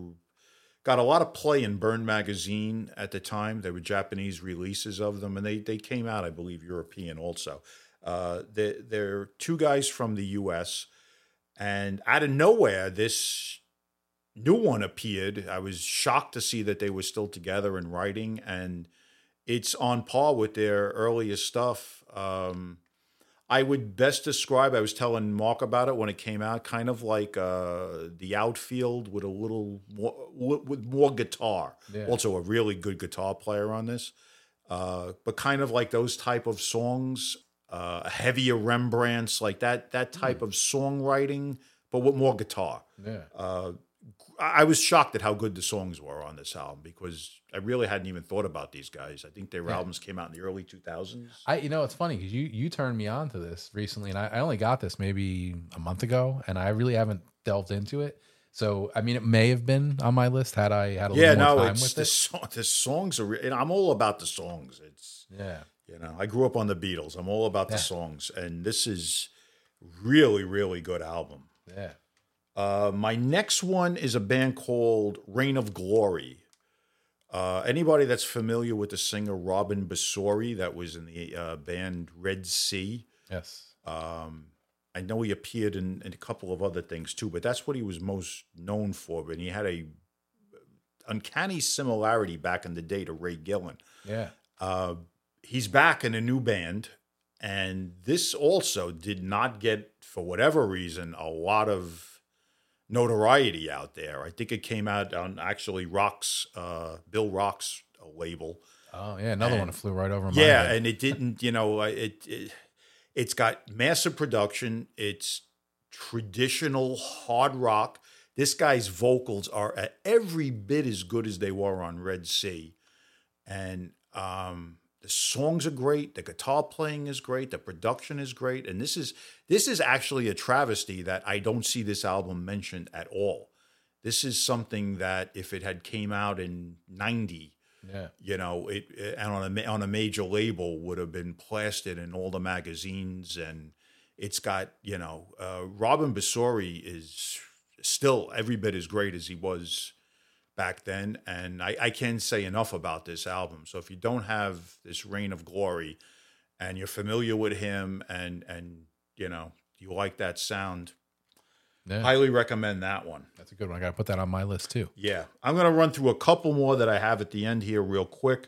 got a lot of play in Burn magazine at the time. There were Japanese releases of them, and they they came out, I believe, European also. Uh, they, they're two guys from the U.S. And out of nowhere, this new one appeared. I was shocked to see that they were still together and writing, and it's on par with their earlier stuff. Um, I would best describe. I was telling Mark about it when it came out, kind of like uh, the outfield with a little more, with more guitar. Yeah. Also, a really good guitar player on this, uh, but kind of like those type of songs, uh, heavier Rembrandts, like that that type of songwriting, but with more guitar. Yeah. I was shocked at how good the songs were on this album because I really hadn't even thought about these guys. I think their albums came out in the early 2000s. I, you know, it's funny because you you turned me on to this recently, and I, I only got this maybe a month ago, and I really haven't delved into it. So, I mean, it may have been on my list had I had a yeah, little more no, time it's with the, it. song, the songs are. Re- and I'm all about the songs. It's Yeah. you know, I grew up on the Beatles. I'm all about the Yeah. songs, and this is really, really good album. Yeah. Uh, my next one is a band called Reign of Glory. Uh, anybody that's familiar with the singer Robin Basauri, that was in the uh, band Red Sea. Yes. Um, I know he appeared in, in a couple of other things too, but that's what he was most known for. And he had a uncanny similarity back in the day to Ray Gillen. Yeah. Uh, he's back in a new band, and this also did not get, for whatever reason, a lot of notoriety out there. I think it came out on actually Rock's, uh, Bill Rock's uh, label. Oh, yeah. Another one that flew right over my Yeah, head. and it didn't. You know, uh, it, it it's got massive production. It's traditional hard rock. This guy's vocals are uh, every bit as good as they were on Red Sea, and um, the songs are great. The guitar playing is great. The production is great. And this is this is actually a travesty that I don't see this album mentioned at all. This is something that if it had came out in '90, Yeah. you know, it, it- and on a on a major label would have been plastered in all the magazines, and it's got you know, uh, Robin Basauri is still every bit as great as he was back then, and I, I can't say enough about this album. So if you don't have this Reign of Glory, and you're familiar with him, and and you know you like that sound, Yeah. highly recommend that one. That's a good one. I got to put that on my list too. Yeah, I'm going to run through a couple more that I have at the end here, real quick.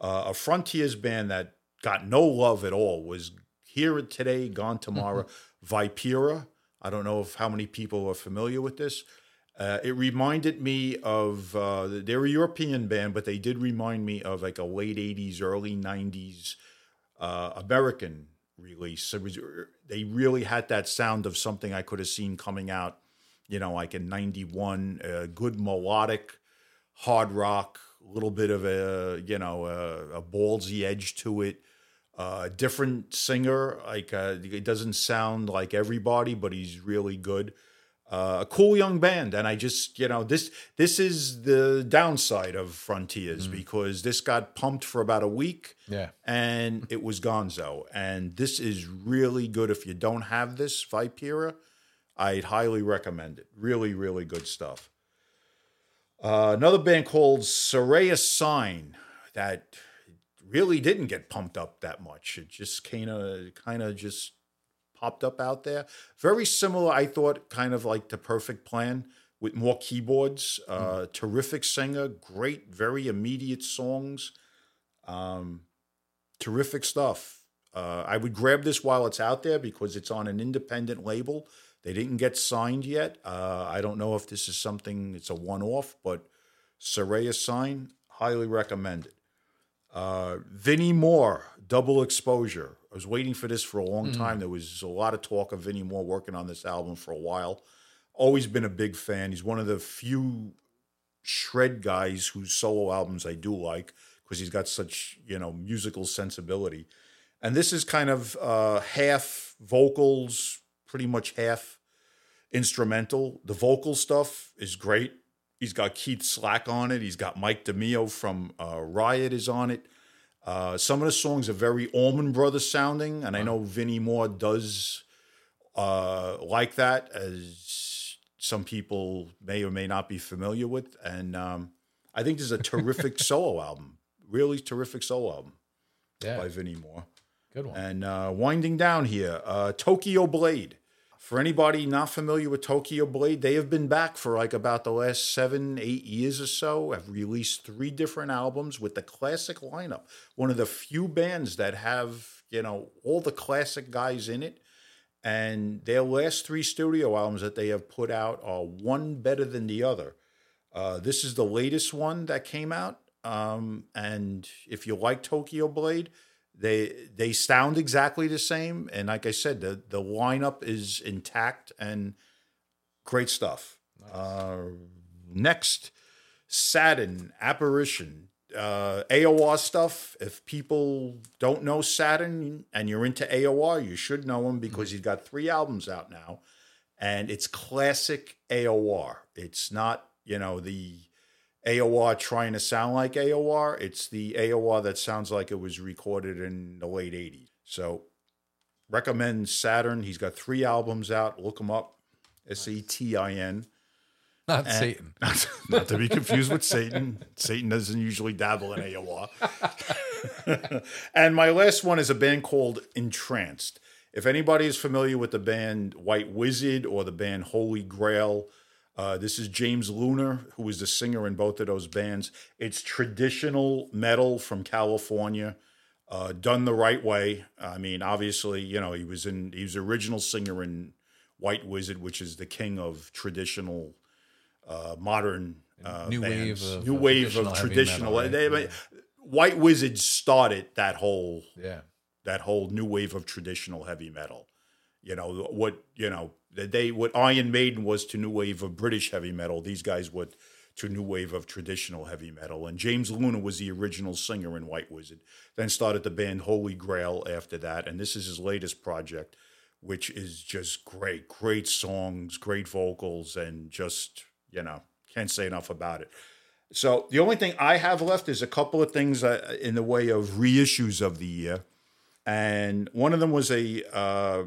Uh, a Frontiers band that got no love at all was here today, gone tomorrow. Vipera. I don't know if how many people are familiar with this. Uh, it reminded me of uh, they're a European band, but they did remind me of like a late '80s, early '90s uh, American release. Was, they really had that sound of something I could have seen coming out, you know, like in '91. Uh, good melodic, hard rock, a little bit of a you know a, a ballsy edge to it. Uh, different singer, like uh, it doesn't sound like everybody, but he's really good. Uh, a cool young band, and I just you know this this is the downside of Frontiers because this got pumped for about a week Yeah. and it was Gonzo. And this is really good. If you don't have this Vipera, I'd highly recommend it. Really, really good stuff. Uh, another band called Soraya Sign that really didn't get pumped up that much. It just kind of, kind of just popped up out there. Very similar, I thought, kind of like the Perfect Plan with more keyboards. Uh, Terrific singer, great, very immediate songs. Um, terrific stuff. Uh, I would grab this while it's out there because it's on an independent label. They didn't get signed yet. Uh, I don't know if this is something, it's a one off, but Soraya Sign, highly recommend it. Uh, Vinnie Moore, Double Exposure. I was waiting for this for a long time. There was a lot of talk of Vinnie Moore working on this album for a while. Always been a big fan. He's one of the few shred guys whose solo albums I do like because he's got such you know musical sensibility. And this is kind of uh, half vocals, pretty much half instrumental. The vocal stuff is great. He's got Keith Slack on it. He's got Mike DiMeo from uh, Riot is on it. Uh, some of the songs are very Allman Brothers sounding, and I know Vinnie Moore does uh, like that, as some people may or may not be familiar with. And um, I think this is a terrific solo album, really terrific solo album Yeah. by Vinnie Moore. Good one. And uh, winding down here, uh, Tokyo Blade. For anybody not familiar with Tokyo Blade, they have been back for like about the last seven, eight years or so. Have released three different albums with the classic lineup. One of the few bands that have, you know, all the classic guys in it. And their last three studio albums that they have put out are one better than the other. Uh, this is the latest one that came out. Um, and if you like Tokyo Blade, they they sound exactly the same. And like I said, the the lineup is intact and great stuff. Uh, next, Satin Apparition. Uh, AOR stuff. If people don't know Satin and you're into AOR, you should know him because he's got three albums out now, and it's classic AOR. It's not you know the AOR trying to sound like AOR. It's the AOR that sounds like it was recorded in the late 80s. So recommend Satin. He's got three albums out. Look him up. S A T I N. Not Satan. Not, not to be confused with Satan. Satan doesn't usually dabble in AOR. and my last one is a band called Entranced. If anybody is familiar with the band White Wizzard or the band Holy Grail, uh, this is James Luna, who is the singer in both of those bands. It's traditional metal from California, uh, done the right way. I mean, obviously, you know, he was in he was the original singer in White Wizzard, which is the king of traditional uh, modern uh, New wave of- new wave traditional of traditional. metal, they- White Wizzard started that whole Yeah. that whole new wave of traditional heavy metal. You know what you know they what Iron Maiden was to new wave of British heavy metal. These guys were to new wave of traditional heavy metal. And James Luna was the original singer in White Wizzard. Then started the band Holy Grail after that, and this is his latest project, which is just great, great songs, great vocals, and just you know can't say enough about it. So the only thing I have left is a couple of things uh, in the way of reissues of the year, and one of them was a uh,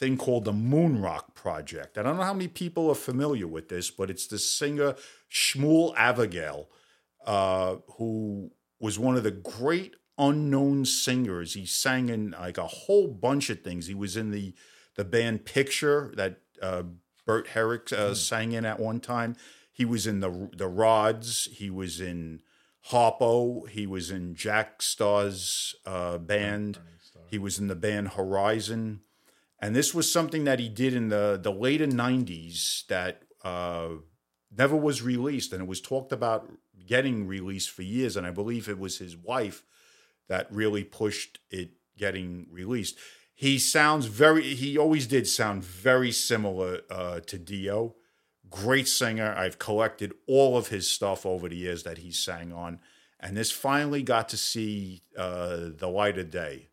thing called the Moon Rock Project. I don't know how many people are familiar with this, but it's the singer Shmuel Avigal, uh, who was one of the great unknown singers. He sang in like a whole bunch of things. He was in the the band Picture that uh, Bert Herrick uh, mm. sang in at one time. He was in the the Rods. He was in Harpo. He was in Jack Starr's uh, band. He was in the band Horizon. And this was something that he did in the, the later 90s that uh, never was released. And it was talked about getting released for years. And I believe it was his wife that really pushed it getting released. He sounds very, he always did sound very similar uh, to Dio. Great singer. I've collected all of his stuff over the years that he sang on. And this finally got to see uh, the light of day,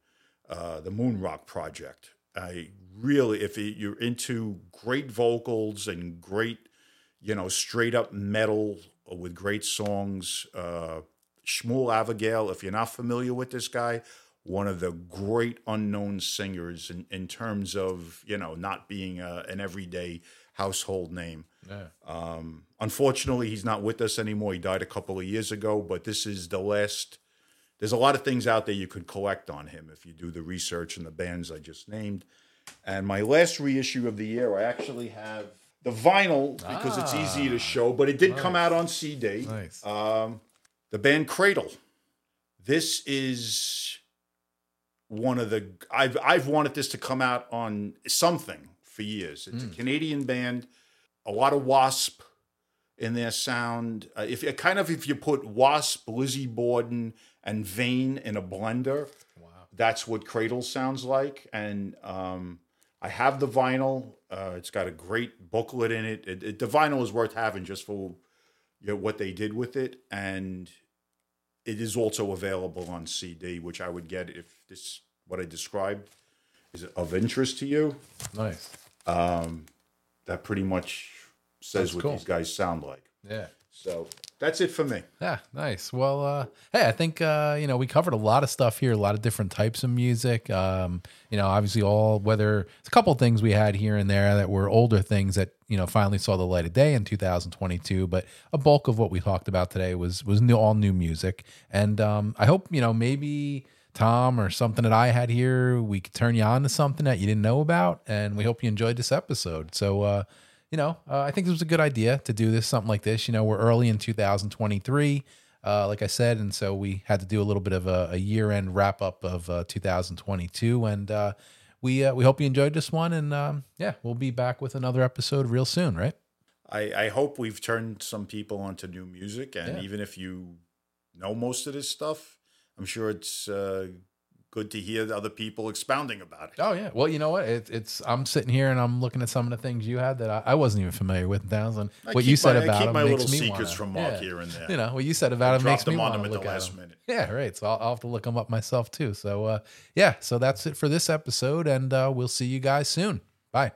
uh, the Moon Rock Project. I really, if you're into great vocals and great, you know, straight up metal with great songs, uh, Shmuel Avigal, if you're not familiar with this guy, one of the great unknown singers in, in terms of, you know, not being a, an everyday household name. Yeah. Um, unfortunately, he's not with us anymore. He died a couple of years ago, but this is the last. There's a lot of things out there you could collect on him if you do the research and the bands I just named. And my last reissue of the year, I actually have the vinyl because ah, it's easy to show, but it did nice. come out on CD. Nice. Um, the band Cradle. This is one of the I've I've wanted this to come out on something for years. It's mm. a hmm. Canadian band, a lot of Wasp in their sound. Uh, if kind of if you put Wasp, Lizzie Borden, and Vein in a blender, Wow. that's what Cradle sounds like. And um, I have the vinyl. Uh, it's got a great booklet in it. It, it. The vinyl is worth having just for you know, what they did with it, and it is also available on CD, which I would get if this what I described is of interest to you. Nice. Um, that pretty much says That's what cool. these guys sound like. Yeah. So that's it for me. Yeah, nice. Well, uh, hey, I think uh, you know we covered a lot of stuff here, a lot of different types of music. Um, you know, obviously, all whether it's a couple things we had here and there that were older things that you know finally saw the light of day in 2022, but a bulk of what we talked about today was was new, all new music. And um, I hope you know maybe Tom or something that I had here, we could turn you on to something that you didn't know about, and we hope you enjoyed this episode. So. Uh, you know, uh, I think it was a good idea to do this, something like this. You know, we're early in 2023, uh, like I said, and so we had to do a little bit of a, a year end wrap up of uh, 2022. And uh, we uh, we hope you enjoyed this one. And um, yeah, we'll be back with another episode real soon, right? I, I hope we've turned some people onto new music. And yeah. even if you know most of this stuff, I'm sure it's uh, good to hear other people expounding about it. Oh yeah. Well, you know what? It, it's I'm sitting here and I'm looking at some of the things you had that I, I wasn't even familiar with. Thousand. What you said my, about I keep him my makes little me secrets wanna, from Mark yeah. here and there. You know what you said about I him makes me want to look at last him. minute. Yeah, right. So I'll, I'll, have to look them up myself too. So uh, yeah. So that's it for this episode, and uh, we'll see you guys soon. Bye.